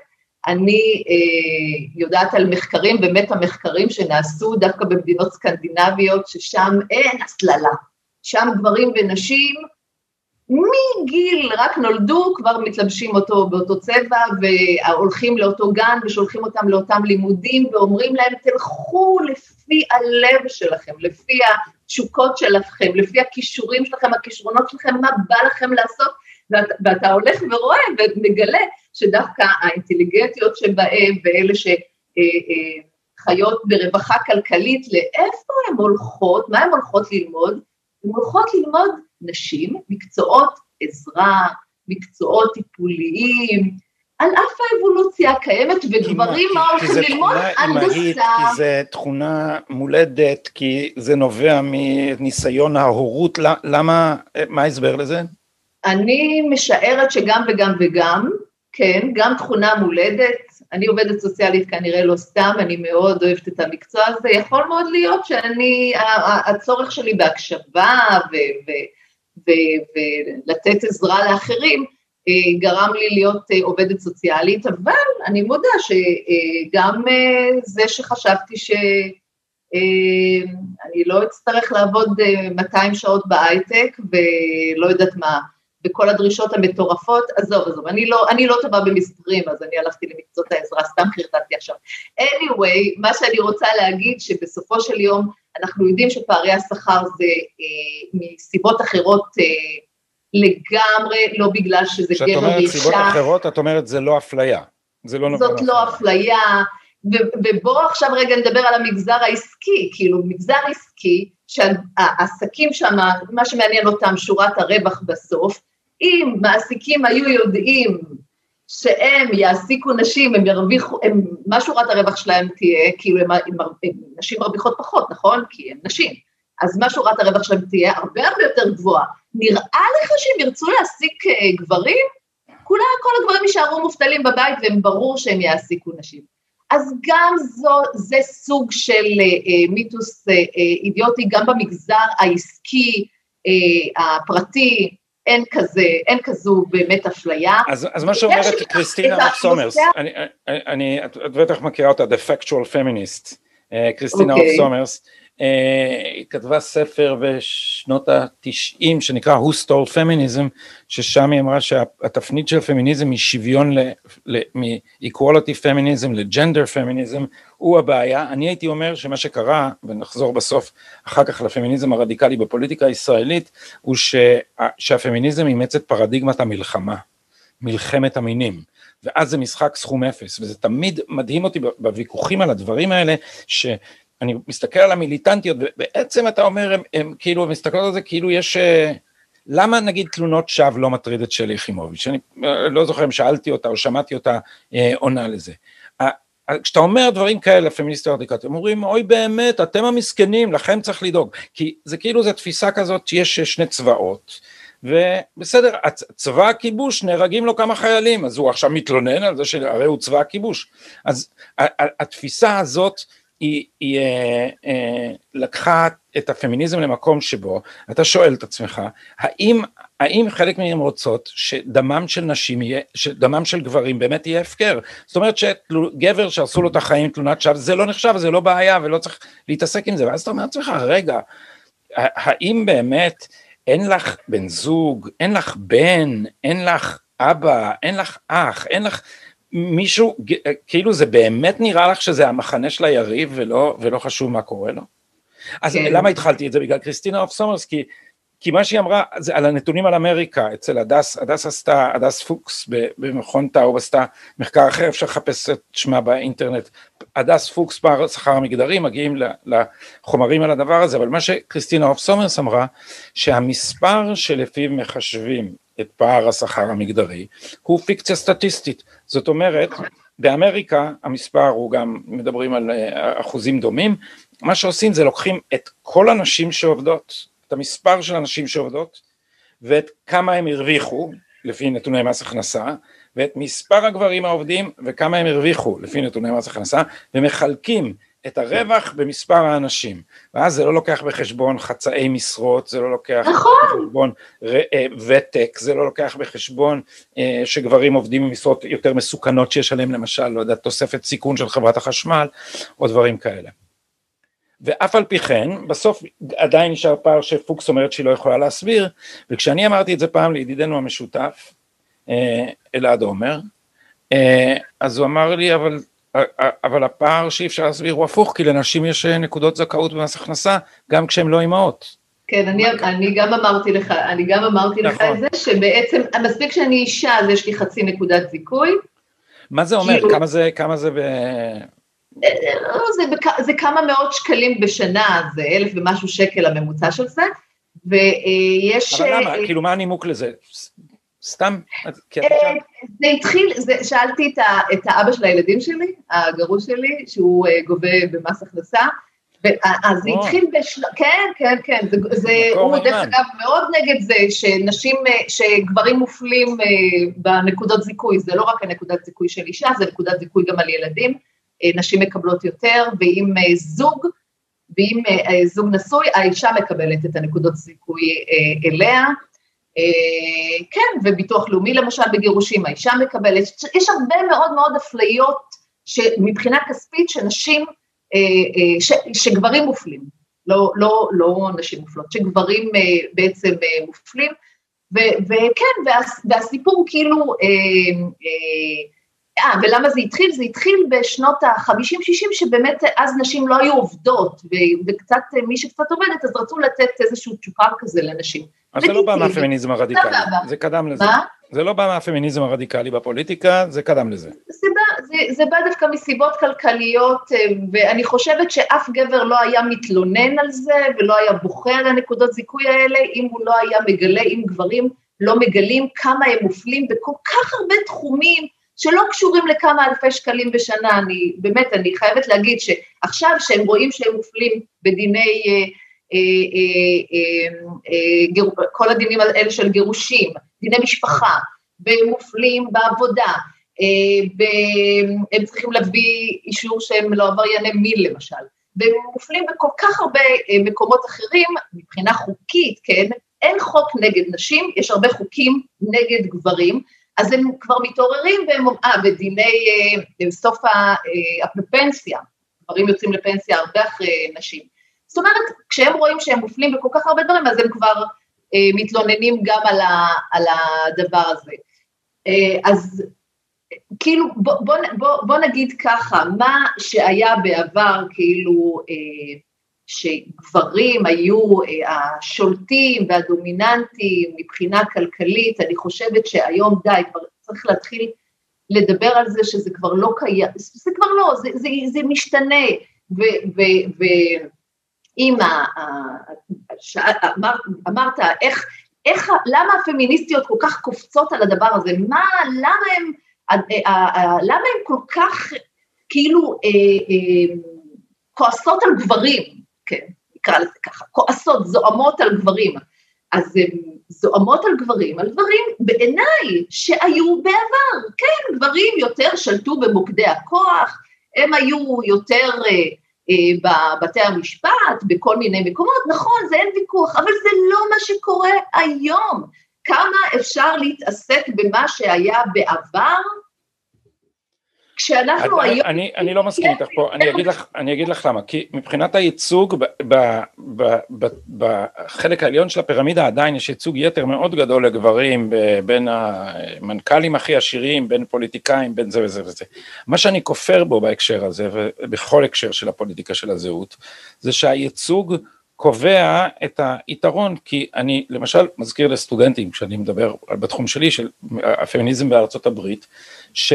אני uh, יודעת על מחקרים, באמת המחקרים שנעשו דווקא במדינות סקנדינביות, ששם אין הסללה, שם גברים ונשים מגיל, רק נולדו, כבר מתלבשים אותו באותו צבע והולכים לאותו גן ושולחים אותם לאותם לימודים ואומרים להם, תלכו לפי הלב שלכם, לפי התשוקות שלכם, לפי הכישורים שלכם, הכישרונות שלכם, מה בא לכם לעשות, ואת, ואתה הולך ורואה ומגלה שדווקא האינטליגנטיות שבהם ואלה שחיות ברווחה כלכלית, לאיפה הן הולכות, מה הן הולכות ללמוד? הן הולכות ללמוד נשים, מקצועות עזרה, מקצועות טיפוליים, על אף האבולוציה הקיימת, וגברים מה הולכים ללמוד? הנדסה. כי זה תכונה מולדת, כי זה נובע מניסיון ההורות, למה, מה ההסבר לזה? אני משערת שגם וגם וגם, כן, גם תכונה מולדת, אני עובדת סוציאלית כנראה לא סתם, אני מאוד אוהבת את המקצוע הזה, יכול מאוד להיות שאני, הצורך שלי בהקשבה ו, ו, ולתת עזרה לאחרים, אה, גרם לי להיות אה, עובדת סוציאלית, אבל אני מודה שגם אה, זה שחשבתי שאני לא אצטרך לעבוד 200 שעות בהייטק ולא יודעת מה, וכל הדרישות המטורפות, עזוב, עזוב, אני לא, אני לא טובה במספרים, אז אני הלכתי למקצועות העזרה, סתם חרטטתי עכשיו. anyway, מה שאני רוצה להגיד, שבסופו של יום אנחנו יודעים שפערי השכר זה אה, מסיבות אחרות אה, לגמרי, לא בגלל שזה גבר ואישה. כשאת אומרת סיבות אחרות, את אומרת זה לא אפליה. זה לא זאת לא אפליה, ובואו עכשיו רגע נדבר על המגזר העסקי, כאילו מגזר עסקי, שהעסקים שם, מה שמעניין אותם, שורת הרווח בסוף, אם מעסיקים היו יודעים שהם יעסיקו נשים, הם ירוויחו, הם, מה שורת הרווח שלהם תהיה, כאילו הם, הם, הם, נשים מרוויחות פחות, נכון? כי הן נשים. אז מה שורת הרווח שלהם תהיה? הרבה הרבה יותר גבוהה. נראה לך שהם ירצו להעסיק uh, גברים? כולה, כל הגברים יישארו מובטלים בבית והם ברור שהם יעסיקו נשים. אז גם זו, זה סוג של uh, מיתוס uh, אידיוטי, גם במגזר העסקי, uh, הפרטי, אין כזה, אין כזו באמת אפליה. אז, אז מה שאומרת קריסטינה סומרס, אני, אני, אני, את בטח מכירה אותה, The Factual Feminist, קריסטינה okay. סומרס, היא כתבה ספר בשנות התשעים שנקרא Who Stole Feminism, ששם היא אמרה שהתפנית של פמיניזם משוויון, מ-equality feminism לג'נדר פמיניזם, הוא הבעיה. אני הייתי אומר שמה שקרה, ונחזור בסוף אחר כך לפמיניזם הרדיקלי בפוליטיקה הישראלית, הוא שהפמיניזם אימץ את פרדיגמת המלחמה, מלחמת המינים. ואז זה משחק סכום אפס, וזה תמיד מדהים אותי בוויכוחים על הדברים האלה, ש... אני מסתכל על המיליטנטיות, ובעצם אתה אומר, הם, הם כאילו מסתכלות על זה כאילו יש... אה, למה נגיד תלונות שווא לא מטריד את שלי יחימוביץ'? אני אה, לא זוכר אם שאלתי אותה או שמעתי אותה אה, עונה לזה. כשאתה אומר דברים כאלה לפמיניסטיות רדיקליות, הם אומרים, אוי באמת, אתם המסכנים, לכם צריך לדאוג. כי זה כאילו, זו תפיסה כזאת שיש שני צבאות, ובסדר, צבא הכיבוש נהרגים לו כמה חיילים, אז הוא עכשיו מתלונן על זה שהרי הוא צבא הכיבוש. אז התפיסה הזאת, היא, היא אה, אה, לקחה את הפמיניזם למקום שבו אתה שואל את עצמך, האם, האם חלק מהן רוצות שדמם של נשים יהיה, שדמם של גברים באמת יהיה הפקר? זאת אומרת שגבר שעשו לו את החיים תלונת שווא, זה לא נחשב, זה לא בעיה ולא צריך להתעסק עם זה, ואז אתה אומר לעצמך, רגע, האם באמת אין לך בן זוג, אין לך בן, אין לך אבא, אין לך אח, אין לך מישהו, כאילו זה באמת נראה לך שזה המחנה של היריב ולא, ולא חשוב מה קורה לו? אז כן. למה התחלתי את זה? בגלל קריסטינה הוף סומרס, כי כי מה שהיא אמרה זה על הנתונים על אמריקה אצל הדס, הדס עשתה, הדס פוקס במכון טאוב עשתה מחקר אחר אפשר לחפש את שמה באינטרנט, הדס פוקס פער השכר המגדרי מגיעים לחומרים על הדבר הזה אבל מה שקריסטינה הוף סומרס אמרה שהמספר שלפיו מחשבים את פער השכר המגדרי הוא פיקציה סטטיסטית. זאת אומרת באמריקה המספר הוא גם מדברים על אה, אחוזים דומים. מה שעושים זה לוקחים את כל הנשים שעובדות את המספר של הנשים שעובדות ואת כמה הם הרוויחו לפי נתוני מס הכנסה ואת מספר הגברים העובדים וכמה הם הרוויחו לפי נתוני מס הכנסה ומחלקים את הרווח במספר האנשים ואז זה לא לוקח בחשבון חצאי משרות זה לא לוקח נכון. בחשבון אה, ותק זה לא לוקח בחשבון אה, שגברים עובדים במשרות יותר מסוכנות שיש עליהם למשל לא יודע תוספת סיכון של חברת החשמל או דברים כאלה ואף על פי כן בסוף עדיין נשאר פער שפוקס אומרת שהיא לא יכולה להסביר וכשאני אמרתי את זה פעם לידידנו המשותף אה, אלעד עומר אה, אז הוא אמר לי אבל אבל הפער שאי אפשר להסביר הוא הפוך כי לנשים יש אה, נקודות זכאות במס הכנסה גם כשהן לא אימהות. כן, אני, אני גם אמרתי לך, אני גם אמרתי נכון. לך את זה, שבעצם, מספיק שאני אישה אז יש לי חצי נקודת זיכוי. מה זה אומר? כאילו, כמה זה, כמה זה ב... לא, זה, בכ, זה כמה מאות שקלים בשנה, זה אלף ומשהו שקל הממוצע של זה, ויש... אבל למה? אה, כאילו מה הנימוק לזה? סתם? אה, זה התחיל, זה, שאלתי את, ה, את האבא של הילדים שלי, הגרוש שלי, שהוא אה, גובה במס הכנסה, אז זה התחיל בשל... כן, כן, כן, זה, זה הוא דרך אגב מאוד נגד זה שנשים, שגברים מופלים בנקודות זיכוי, זה לא רק הנקודת זיכוי של אישה, זה נקודת זיכוי גם על ילדים. אה, נשים מקבלות יותר, ואם אה, זוג, ואם אה, זוג נשוי, האישה מקבלת את הנקודות זיכוי אליה. כן, וביטוח לאומי למשל בגירושים, האישה מקבלת, יש הרבה מאוד מאוד אפליות שמבחינה כספית שנשים, ש, שגברים מופלים, לא, לא, לא נשים מופלות, שגברים בעצם מופלים, וכן, וה, והסיפור כאילו, אה, ולמה זה התחיל? זה התחיל בשנות ה-50-60, שבאמת אז נשים לא היו עובדות, וקצת, מי שקצת עובדת, אז רצו לתת איזשהו צ'ופר כזה לנשים. אז זה לא בא מהפמיניזם הרדיקלי, זה קדם לזה. מה? זה לא בא מהפמיניזם הרדיקלי בפוליטיקה, זה קדם לזה. זה בא, זה, זה בא דווקא מסיבות כלכליות, אה, ואני חושבת שאף גבר לא היה מתלונן על זה, ולא היה בוכה על הנקודות זיכוי האלה, אם הוא לא היה מגלה, אם גברים לא מגלים כמה הם מופלים בכל כך הרבה תחומים, שלא קשורים לכמה אלפי שקלים בשנה, אני באמת, אני חייבת להגיד שעכשיו שהם רואים שהם מופלים בדיני, אה, אה, אה, כל הדינים האלה של גירושים, דיני משפחה, והם מופלים בעבודה, והם צריכים להביא אישור שהם לא עברייני מין למשל, והם מופלים בכל כך הרבה מקומות אחרים, מבחינה חוקית, כן, אין חוק נגד נשים, יש הרבה חוקים נגד גברים, אז הם כבר מתעוררים והם, אה, בדיני אה, סוף אה, הפנסיה, גברים יוצאים לפנסיה הרבה אחרי נשים. זאת אומרת, כשהם רואים שהם מופלים בכל כך הרבה דברים, אז הם כבר אה, מתלוננים גם על, ה, על הדבר הזה. אה, אז כאילו, בוא, בוא, בוא, בוא נגיד ככה, מה שהיה בעבר, כאילו, אה, שגברים היו אה, השולטים והדומיננטים מבחינה כלכלית, אני חושבת שהיום די, כבר צריך להתחיל לדבר על זה שזה כבר לא קיים, זה כבר לא, זה, זה, זה משתנה, ואם אמרת, אמרת איך, איך, למה הפמיניסטיות כל כך קופצות על הדבר הזה, מה, למה הם, למה הם כל כך כאילו אה, אה, כועסות על גברים, כן, נקרא לזה ככה, כועסות, זועמות על גברים. אז הן זועמות על גברים, על דברים בעיניי שהיו בעבר. כן, גברים יותר שלטו במוקדי הכוח, הם היו יותר אה, אה, בבתי המשפט, בכל מיני מקומות, נכון, זה אין ויכוח, אבל זה לא מה שקורה היום. כמה אפשר להתעסק במה שהיה בעבר, שאנחנו אני, היום... אני, אני לא מסכים איתך פה, אני אגיד, לך, אני אגיד לך למה, כי מבחינת הייצוג בחלק העליון של הפירמידה עדיין יש ייצוג יתר מאוד גדול לגברים בין המנכ"לים הכי עשירים, בין פוליטיקאים, בין זה וזה וזה. מה שאני כופר בו בהקשר הזה ובכל הקשר של הפוליטיקה של הזהות, זה שהייצוג קובע את היתרון, כי אני למשל מזכיר לסטודנטים כשאני מדבר בתחום שלי של הפמיניזם בארצות הברית, ש...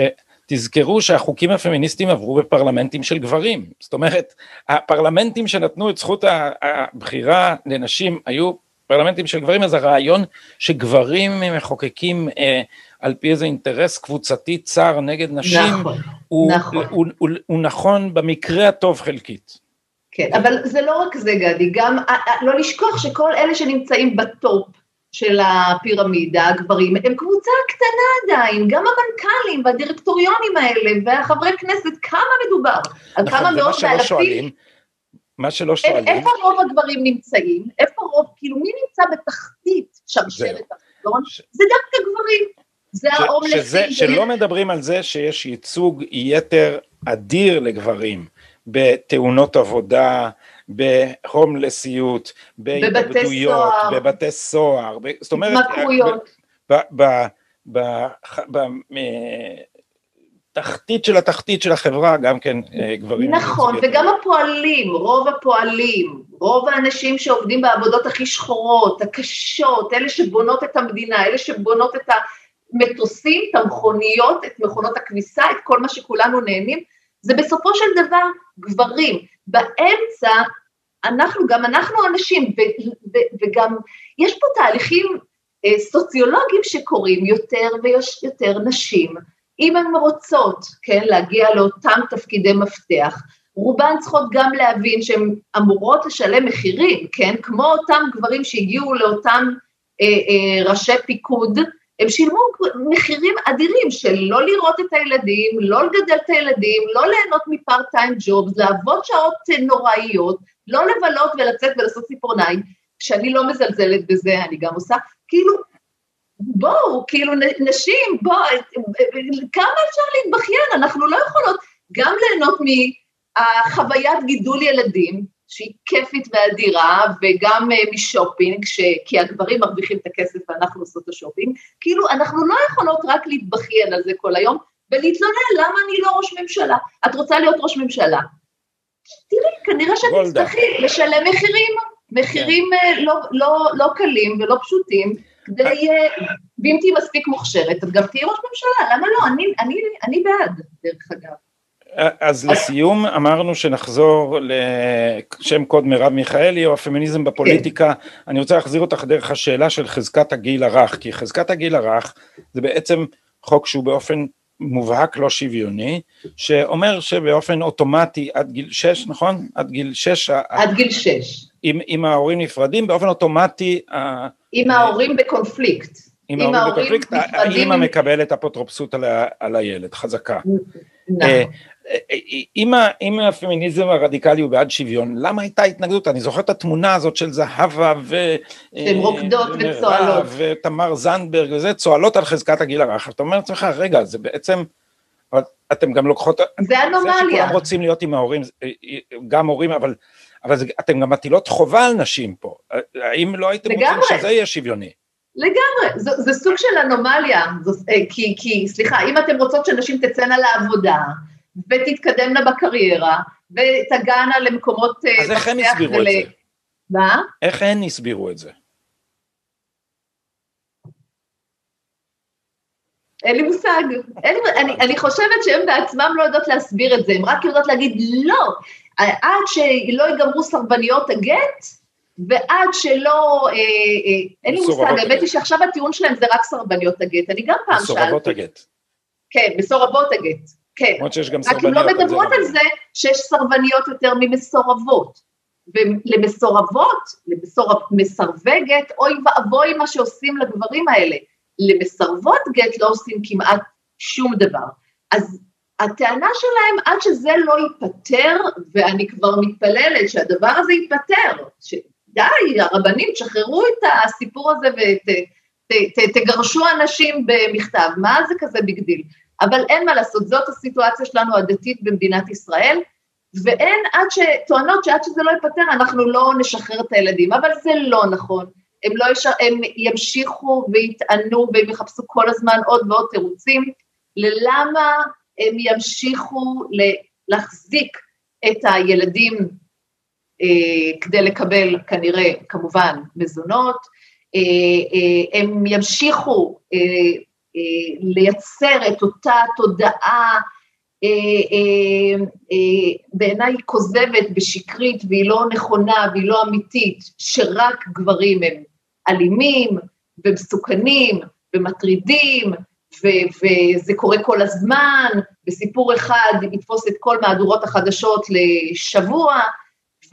תזכרו שהחוקים הפמיניסטיים עברו בפרלמנטים של גברים, זאת אומרת הפרלמנטים שנתנו את זכות הבחירה לנשים היו פרלמנטים של גברים, אז הרעיון שגברים מחוקקים אה, על פי איזה אינטרס קבוצתי צר נגד נשים, נכון, הוא, נכון. הוא, הוא, הוא, הוא נכון במקרה הטוב חלקית. כן, אבל זה לא רק זה גדי, גם אה, אה, לא לשכוח שכל אלה שנמצאים בטופ של הפירמידה, הגברים, הם קבוצה קטנה עדיין, גם המנכ"לים והדירקטוריונים האלה והחברי כנסת, כמה מדובר? על נכון, כמה מאות ואלפים? מה שלא שואלים... איפה רוב הגברים נמצאים? איפה רוב, כאילו מי נמצא בתחתית שרשרת החזון? ש... זה דווקא גברים. זה ההומלסים. שלא מדברים על זה שיש ייצוג יתר אדיר לגברים בתאונות עבודה, בהומלסיות, בהתאבדויות, בבתי סוהר, זאת אומרת. בתחתית של התחתית של החברה גם כן אה, גברים. נכון, וגם הפועלים, רוב הפועלים, רוב האנשים שעובדים בעבודות הכי שחורות, הקשות, אלה שבונות את המדינה, אלה שבונות את המטוסים, את המכוניות, את מכונות הכביסה, את כל מה שכולנו נהנים, זה בסופו של דבר גברים. באמצע, אנחנו, גם אנחנו אנשים, ו, ו, וגם יש פה תהליכים אה, סוציולוגיים שקורים, יותר ויש יותר נשים, אם הן רוצות, כן, להגיע לאותם תפקידי מפתח, רובן צריכות גם להבין שהן אמורות לשלם מחירים, כן, כמו אותם גברים שהגיעו לאותם אה, אה, ראשי פיקוד, הם שילמו מחירים אדירים של לא לראות את הילדים, לא לגדל את הילדים, לא ליהנות מפארט טיים ג'ובס, לעבוד שעות נוראיות, לא לבלות ולצאת ולעשות ציפורניים, שאני לא מזלזלת בזה, אני גם עושה, כאילו, בואו, כאילו, נשים, בואו, כמה אפשר להתבכיין, אנחנו לא יכולות גם ליהנות מחוויית גידול ילדים, שהיא כיפית ואדירה, וגם אה, משופינג, ש... כי הגברים מרוויחים את הכסף ואנחנו עושות את השופינג, כאילו אנחנו לא יכולות רק להתבכיין על זה כל היום, ולהתלונן למה אני לא ראש ממשלה. את רוצה להיות ראש ממשלה? תראי, כנראה שאת תצטרכי לשלם מחירים, מחירים כן. לא, לא, לא קלים ולא פשוטים, כדי, אה, ואם תהיי מספיק מוכשרת, את גם תהיי ראש ממשלה, למה לא? אני, אני, אני בעד, דרך אגב. אז לסיום אמרנו שנחזור לשם קוד מרב מיכאלי או הפמיניזם בפוליטיקה, כן. אני רוצה להחזיר אותך דרך השאלה של חזקת הגיל הרך, כי חזקת הגיל הרך זה בעצם חוק שהוא באופן מובהק לא שוויוני, שאומר שבאופן אוטומטי עד גיל 6, נכון? עד גיל 6. עד גיל 6. אם, אם ההורים נפרדים, באופן אוטומטי... אם ההורים בקונפליקט. אם ההורים בקונפליקט, האמא מקבלת אפוטרופסות על, על הילד, חזקה. נכון. אה, אם הפמיניזם הרדיקלי הוא בעד שוויון, למה הייתה התנגדות? אני זוכר את התמונה הזאת של זהבה ו... שהן רוקדות וצוהלות. ותמר זנדברג וזה, צוהלות על חזקת הגיל הרך. אתה אומר לעצמך, רגע, זה בעצם, אתם גם לוקחות... זה אנומליה. זה שכולם רוצים להיות עם ההורים, גם הורים, אבל, אבל זה, אתם גם מטילות חובה על נשים פה. האם לא הייתם לגמרי. רוצים שזה יהיה שוויוני? לגמרי, זה, זה סוג של אנומליה, זו, אה, כי, כי, סליחה, אם אתם רוצות שנשים תצאנה לעבודה, ותתקדמנה בקריירה, ותגענה למקומות... אה, אז איך הם הסבירו ול... את זה? מה? איך הן הסבירו את זה? אין לי מושג. אין, אני, אני חושבת שהן בעצמן לא יודעות להסביר את זה, הן רק יודעות להגיד לא, עד שלא ייגמרו סרבניות הגט, ועד שלא, אה, אה, אין לי מושג, האמת היא שעכשיו הטיעון שלהם זה רק סרבניות הגט, אני גם פעם שאלתי. מסורבות הגט. כן, מסורבות הגט. כן. למרות שיש גם סרבניות. רק הן לא מדברות על זה שיש סרבניות יותר ממסורבות. ולמסורבות, למסרבי גט, אוי ואבוי מה שעושים לגברים האלה. למסרבות גט לא עושים כמעט שום דבר. אז הטענה שלהם, עד שזה לא ייפתר, ואני כבר מתפללת שהדבר הזה ייפתר, שדי, הרבנים, תשחררו את הסיפור הזה ותגרשו אנשים במכתב, מה זה כזה big deal? אבל אין מה לעשות, זאת הסיטואציה שלנו הדתית במדינת ישראל, ואין עד ש... טוענות שעד שזה לא ייפתר אנחנו לא נשחרר את הילדים, אבל זה לא נכון. הם, לא יש... הם ימשיכו ויטענו והם יחפשו כל הזמן עוד ועוד תירוצים ללמה הם ימשיכו להחזיק את הילדים אה, כדי לקבל כנראה כמובן מזונות, אה, אה, הם ימשיכו אה, לייצר את אותה תודעה אה, אה, אה, בעיניי כוזבת ושקרית והיא לא נכונה והיא לא אמיתית, שרק גברים הם אלימים ומסוכנים ומטרידים ו- וזה קורה כל הזמן, וסיפור אחד יתפוס את כל מהדורות החדשות לשבוע,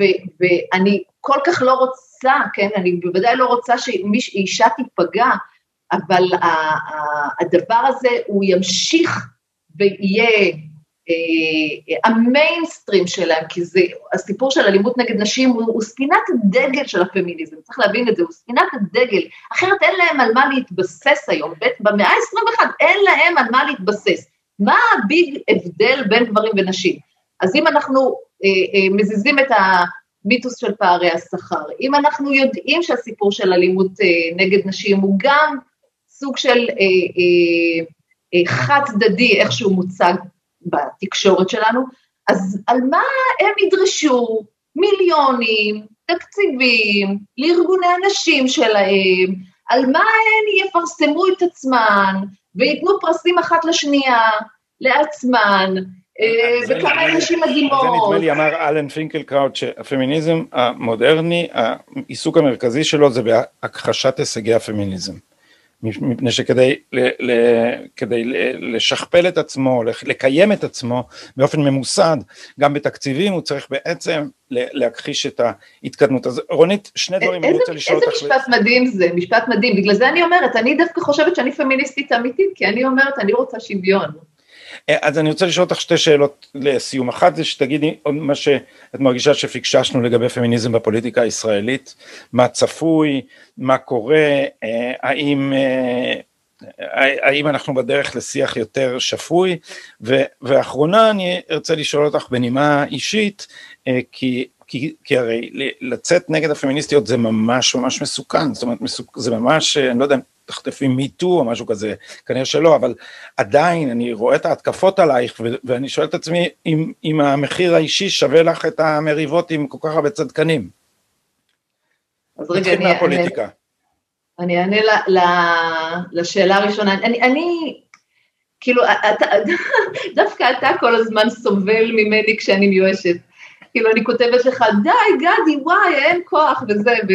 ו- ואני כל כך לא רוצה, כן, אני בוודאי לא רוצה שאישה תיפגע, אבל הדבר הזה הוא ימשיך ויהיה אה, המיינסטרים שלהם, כי זה, הסיפור של אלימות נגד נשים הוא, הוא ספינת הדגל של הפמיניזם, צריך להבין את זה, הוא ספינת הדגל, אחרת אין להם על מה להתבסס היום, במאה ה-21 אין להם על מה להתבסס. מה הביג הבדל בין גברים ונשים? אז אם אנחנו אה, אה, מזיזים את המיתוס של פערי השכר, אם אנחנו יודעים שהסיפור של אלימות אה, נגד נשים הוא גם סוג של אה, אה, אה, חד צדדי, איך שהוא מוצג בתקשורת שלנו, אז על מה הם ידרשו מיליונים, תקציבים, לארגוני הנשים שלהם, על מה הן יפרסמו את עצמן וייתנו פרסים אחת לשנייה, לעצמן, אה, וכמה נשים מדהימות. זה נדמה לי אמר אלן פינקלקראוט שהפמיניזם המודרני, העיסוק המרכזי שלו זה בהכחשת הישגי הפמיניזם. מפני שכדי ל, ל, כדי לשכפל את עצמו, לקיים את עצמו באופן ממוסד, גם בתקציבים, הוא צריך בעצם להכחיש את ההתקדמות. אז רונית, שני דברים אני רוצה לשאול אותך. איזה משפט מדהים זה, משפט מדהים, בגלל זה אני אומרת, אני דווקא חושבת שאני פמיניסטית אמיתית, כי אני אומרת, אני רוצה שוויון. אה, אז אני רוצה לשאול אותך שתי שאלות לסיום. אחת זה שתגידי עוד מה שאת מרגישה שפיקששנו לגבי פמיניזם בפוליטיקה הישראלית, מה צפוי, מה קורה, אה, האם, אה, האם אנחנו בדרך לשיח יותר שפוי, ואחרונה אני ארצה לשאול אותך בנימה אישית, כי כי, כי הרי לצאת נגד הפמיניסטיות זה ממש ממש מסוכן, זאת אומרת מסוכ... זה ממש, אני לא יודע תחטפים מיטו או משהו כזה, כנראה שלא, אבל עדיין אני רואה את ההתקפות עלייך ו- ואני שואל את עצמי אם, אם המחיר האישי שווה לך את המריבות עם כל כך הרבה צדקנים. אז רגע, אני, מהפוליטיקה. אני, אני אענה לשאלה הראשונה, אני, אני כאילו, אתה, (laughs) דווקא אתה כל הזמן סובל ממני כשאני מיואשת. כאילו, אני כותבת לך, די, גדי, וואי, אין כוח וזה, ו...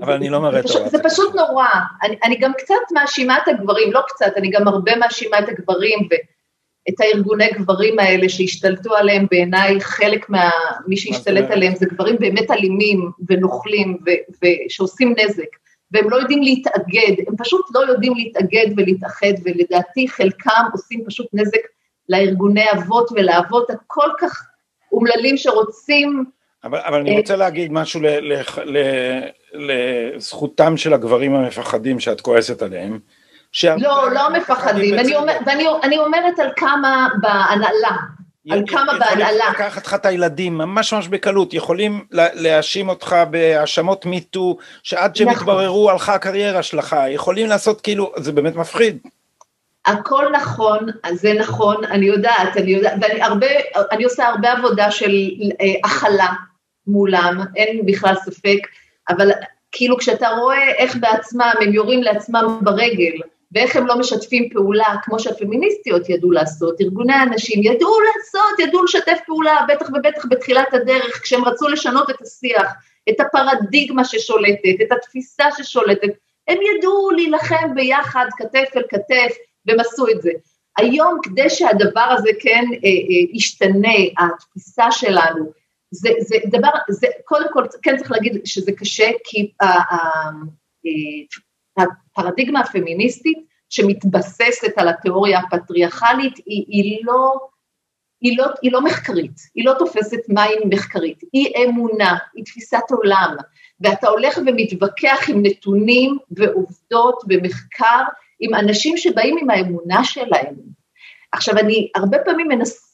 אבל אני לא מראה את זה. זה פשוט נורא. אני, אני גם קצת מאשימה את הגברים, לא קצת, אני גם הרבה מאשימה את הגברים ואת הארגוני גברים האלה שהשתלטו עליהם, בעיניי חלק מה... מי שהשתלט עליהם זה גברים באמת אלימים ונוכלים ו, ושעושים נזק. והם לא יודעים להתאגד, הם פשוט לא יודעים להתאגד ולהתאחד, ולדעתי חלקם עושים פשוט נזק לארגוני אבות ולאבות הכל כך אומללים שרוצים אבל, אבל אני רוצה להגיד משהו ל, ל, ל, לזכותם של הגברים המפחדים שאת כועסת עליהם. לא, לא מפחדים, אני, אומר, ואני אני אומרת על כמה בהנהלה, על כמה בהנהלה. יכולים לקחת לך את הילדים ממש ממש בקלות, יכולים להאשים אותך בהאשמות מיטו, שעד שהם נכון. יתבררו הלכה הקריירה שלך, יכולים לעשות כאילו, זה באמת מפחיד. הכל נכון, זה נכון, אני יודעת, אני יודעת, ואני הרבה, אני עושה הרבה עבודה של אה, הכלה מולם, אין בכלל ספק, אבל כאילו כשאתה רואה איך בעצמם הם יורים לעצמם ברגל, ואיך הם לא משתפים פעולה, כמו שהפמיניסטיות ידעו לעשות, ארגוני הנשים ידעו לעשות, ידעו לשתף פעולה, בטח ובטח בתחילת הדרך, כשהם רצו לשנות את השיח, את הפרדיגמה ששולטת, את התפיסה ששולטת, הם ידעו להילחם ביחד, כתף אל כתף, והם עשו את זה. היום, כדי שהדבר הזה כן אה, אה, ישתנה, התפיסה שלנו, זה, זה דבר, זה קודם כל כן צריך להגיד שזה קשה, כי הפרדיגמה הפמיניסטית שמתבססת על התיאוריה הפטריארכלית היא, היא, לא, היא, לא, היא לא מחקרית, היא לא תופסת מים מחקרית, היא אמונה, היא תפיסת עולם, ואתה הולך ומתווכח עם נתונים ועובדות ומחקר עם אנשים שבאים עם האמונה שלהם, עכשיו, אני הרבה פעמים מנסה,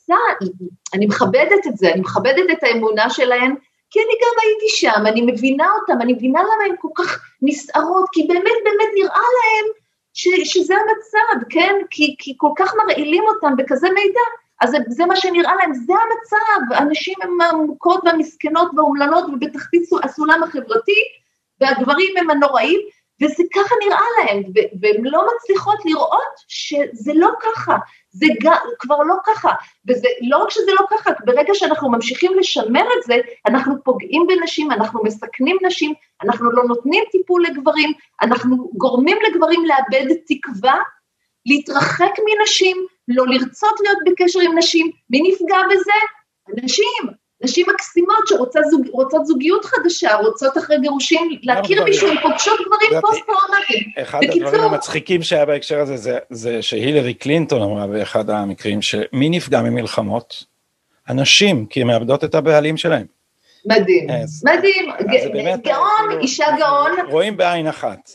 אני מכבדת את זה, אני מכבדת את האמונה שלהן, כי אני גם הייתי שם, אני מבינה אותם, אני מבינה למה הן כל כך נסערות, כי באמת באמת נראה להן ש, שזה המצב, כן? כי, כי כל כך מרעילים אותם בכזה מידע, אז זה, זה מה שנראה להם, זה המצב, הנשים הן העמוקות והמסכנות והאומללות ובתחתית הסולם החברתי, והגברים הם הנוראים, וזה ככה נראה להם, והן לא מצליחות לראות שזה לא ככה, זה כבר לא ככה, וזה לא רק שזה לא ככה, ברגע שאנחנו ממשיכים לשמר את זה, אנחנו פוגעים בנשים, אנחנו מסכנים נשים, אנחנו לא נותנים טיפול לגברים, אנחנו גורמים לגברים לאבד תקווה, להתרחק מנשים, לא לרצות להיות בקשר עם נשים, מי נפגע בזה? הנשים, נשים מקסימות שרוצות זוג, זוגיות חדשה, רוצות אחרי גירושים להכיר מישהו, הן פוגשות גברים פוסט-טראומטיים. אחד הדברים המצחיקים שהיה בהקשר הזה, זה, זה שהילרי קלינטון אמרה באחד המקרים, שמי נפגע ממלחמות? הנשים, כי הן מאבדות את הבעלים שלהם. מדהים, אז, מדהים, אז באמת, גאון, כאילו, אישה גאון. רואים בעין אחת.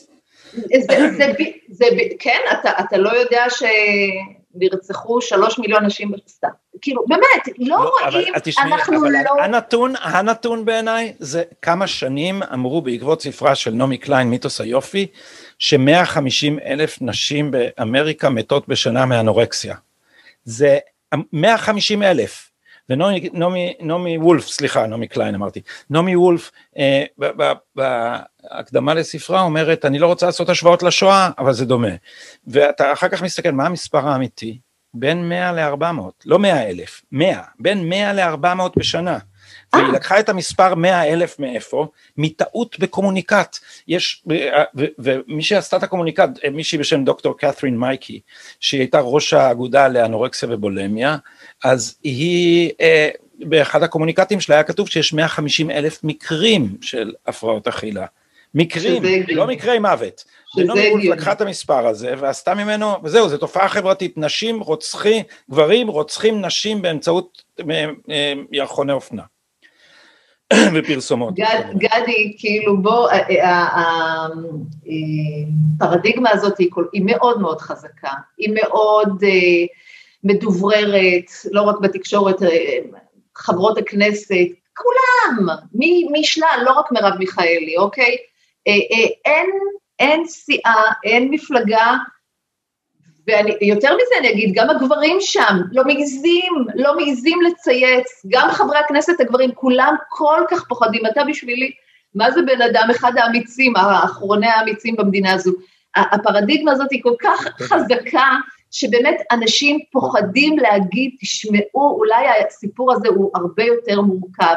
זה, זה, זה, זה, כן, אתה, אתה לא יודע ש... נרצחו שלוש מיליון נשים בסתם. כאילו, באמת, לא, לא רואים, אבל, תשמעי, אנחנו אבל לא... הנתון, הנתון בעיניי זה כמה שנים אמרו בעקבות ספרה של נעמי קליין, מיתוס היופי, ש-150 אלף נשים באמריקה מתות בשנה מאנורקסיה. זה 150 אלף. ונעמי נעמי, נעמי וולף, סליחה, נעמי קליין אמרתי, נעמי וולף אה, בהקדמה לספרה אומרת, אני לא רוצה לעשות השוואות לשואה, אבל זה דומה. ואתה אחר כך מסתכל, מה המספר האמיתי? בין 100 ל-400, לא 100 אלף, 100, בין 100 ל-400 בשנה. והיא לקחה את המספר 100 אלף מאיפה? מטעות בקומוניקט. יש, ומי שעשתה את הקומוניקט, מישהי בשם דוקטור קת'רין מייקי, שהיא הייתה ראש האגודה לאנורקסיה ובולמיה, אז היא, אה, באחד הקומוניקטים שלה היה כתוב שיש 150 אלף מקרים של הפרעות אכילה. מקרים, לא מקרי מוות. ונעמי וולף לקחה את המספר הזה ועשתה ממנו, וזהו, זו תופעה חברתית, נשים רוצחים, גברים רוצחים נשים באמצעות אה, אה, ירחוני אופנה. (coughs) ופרסומות. גד, גדי, כאילו בוא, הפרדיגמה הזאת היא, היא מאוד מאוד חזקה, היא מאוד מדובררת, לא רק בתקשורת, חברות הכנסת, כולם, משלל, לא רק מרב מיכאלי, אוקיי? אין, אין סיעה, אין מפלגה ויותר מזה אני אגיד, גם הגברים שם לא מעיזים, לא מעיזים לצייץ, גם חברי הכנסת הגברים, כולם כל כך פוחדים. אתה בשבילי, מה זה בן אדם, אחד האמיצים, האחרוני האמיצים במדינה הזו. הפרדיגמה הזאת היא כל כך חזקה, שבאמת אנשים פוחדים להגיד, תשמעו, אולי הסיפור הזה הוא הרבה יותר מורכב.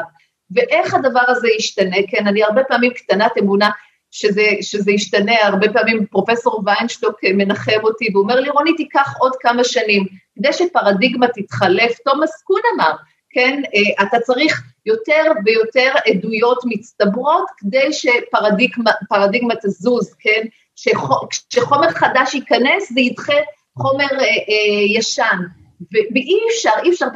ואיך הדבר הזה ישתנה, כן, אני הרבה פעמים קטנת אמונה, שזה, שזה ישתנה, הרבה פעמים פרופסור ויינשטוק מנחם אותי, והוא אומר לי, רוני, תיקח עוד כמה שנים, כדי שפרדיגמה תתחלף, תומאס קון אמר, כן, אה, אתה צריך יותר ויותר עדויות מצטברות כדי שפרדיגמה תזוז, כן, כשחומר חדש ייכנס זה ידחה חומר אה, אה, ישן. ואי אפשר, אי אפשר,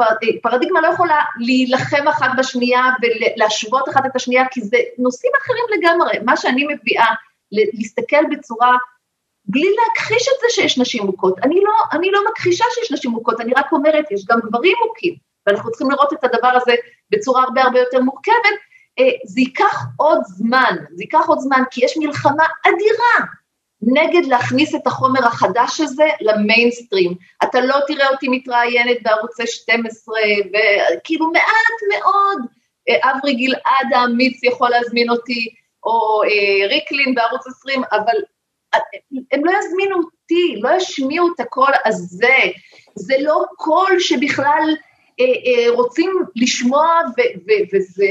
פרדיגמה לא יכולה להילחם אחת בשנייה ולהשוות אחת את השנייה, כי זה נושאים אחרים לגמרי. מה שאני מביאה, להסתכל בצורה, בלי להכחיש את זה שיש נשים מוכות. אני לא, אני לא מכחישה שיש נשים מוכות, אני רק אומרת, יש גם גברים מוכים, ואנחנו צריכים לראות את הדבר הזה בצורה הרבה הרבה יותר מורכבת. אה, זה ייקח עוד זמן, זה ייקח עוד זמן, כי יש מלחמה אדירה נגד להכניס את החומר החדש הזה למיינסטרים. אתה לא תראה אותי מתראיינת בערוצי 12, וכאילו מעט מאוד, אברי גלעד האמיץ יכול להזמין אותי, או אה, ריקלין בערוץ 20, אבל אה, הם לא יזמינו אותי, לא ישמיעו את הקול הזה. זה לא קול שבכלל אה, אה, רוצים לשמוע, וזה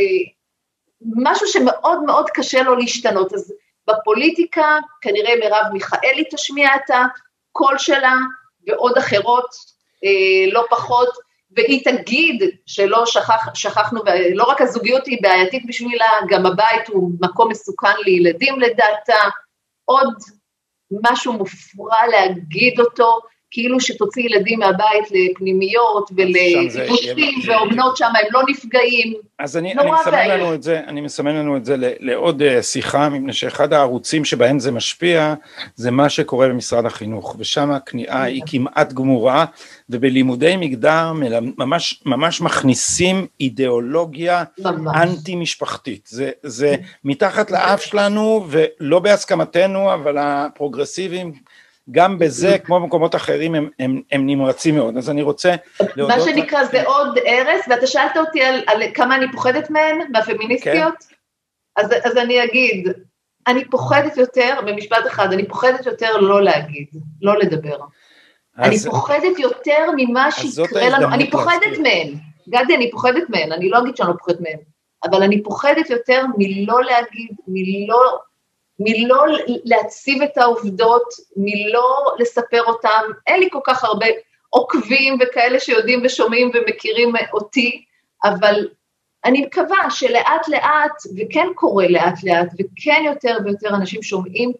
משהו שמאוד מאוד קשה לו להשתנות. אז בפוליטיקה כנראה מרב מיכאלי תשמיע את הקול שלה, ועוד אחרות, אה, לא פחות, והיא תגיד שלא שכח, שכחנו, ולא רק הזוגיות היא בעייתית בשבילה, גם הבית הוא מקום מסוכן לילדים לדעתה, עוד משהו מופרע להגיד אותו, כאילו שתוציא ילדים מהבית לפנימיות ולטיפוסים, ואומנות שם הם לא נפגעים. אז אני, אני מסמן לנו את זה, אני מסמן לנו את זה לעוד אה, שיחה, מפני שאחד הערוצים שבהם זה משפיע, זה מה שקורה במשרד החינוך, ושם הכניעה היא כמעט גמורה, ובלימודי מגדר ממש, ממש מכניסים אידיאולוגיה אנטי משפחתית, זה, זה מתחת לאף שלנו ולא בהסכמתנו, אבל הפרוגרסיביים גם בזה, כמו במקומות אחרים, הם, הם, הם נמרצים מאוד. אז אני רוצה להודות... מה שנקרא זה עוד הרס, ואתה שאלת אותי על, על כמה אני פוחדת מהן, מהפמיניסטיות, כן. אז, אז אני אגיד, אני פוחדת יותר, במשפט אחד, אני פוחדת יותר לא להגיד, לא לדבר. אז, אני פוחדת יותר ממה שיקרה לנו, אני פוחדת מהן, גדי, אני פוחדת מהן, אני לא אגיד שאני לא פוחדת מהן, אבל אני פוחדת יותר מלא להגיד, מלא מלא להציב את העובדות, מלא לספר אותם, אין לי כל כך הרבה עוקבים וכאלה שיודעים ושומעים ומכירים אותי, אבל אני מקווה שלאט לאט, וכן קורה לאט לאט, וכן יותר ויותר אנשים שומעים,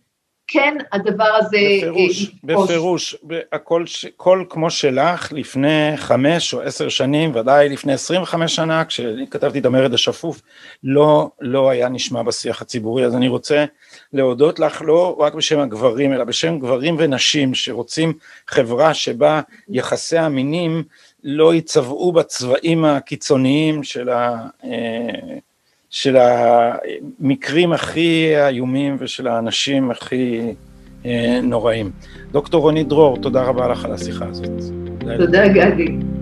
כן הדבר הזה... בפירוש, יתפוס. בפירוש, הכל קול כמו שלך לפני חמש או עשר שנים, ודאי לפני עשרים וחמש שנה, כשכתבתי את המרד השפוף, לא, לא היה נשמע בשיח הציבורי, אז אני רוצה להודות לך לא רק בשם הגברים, אלא בשם גברים ונשים שרוצים חברה שבה יחסי המינים לא ייצבעו בצבעים הקיצוניים של ה... של המקרים הכי איומים ושל האנשים הכי אה, נוראים. דוקטור רוני דרור, תודה רבה לך על השיחה הזאת. תודה גדי.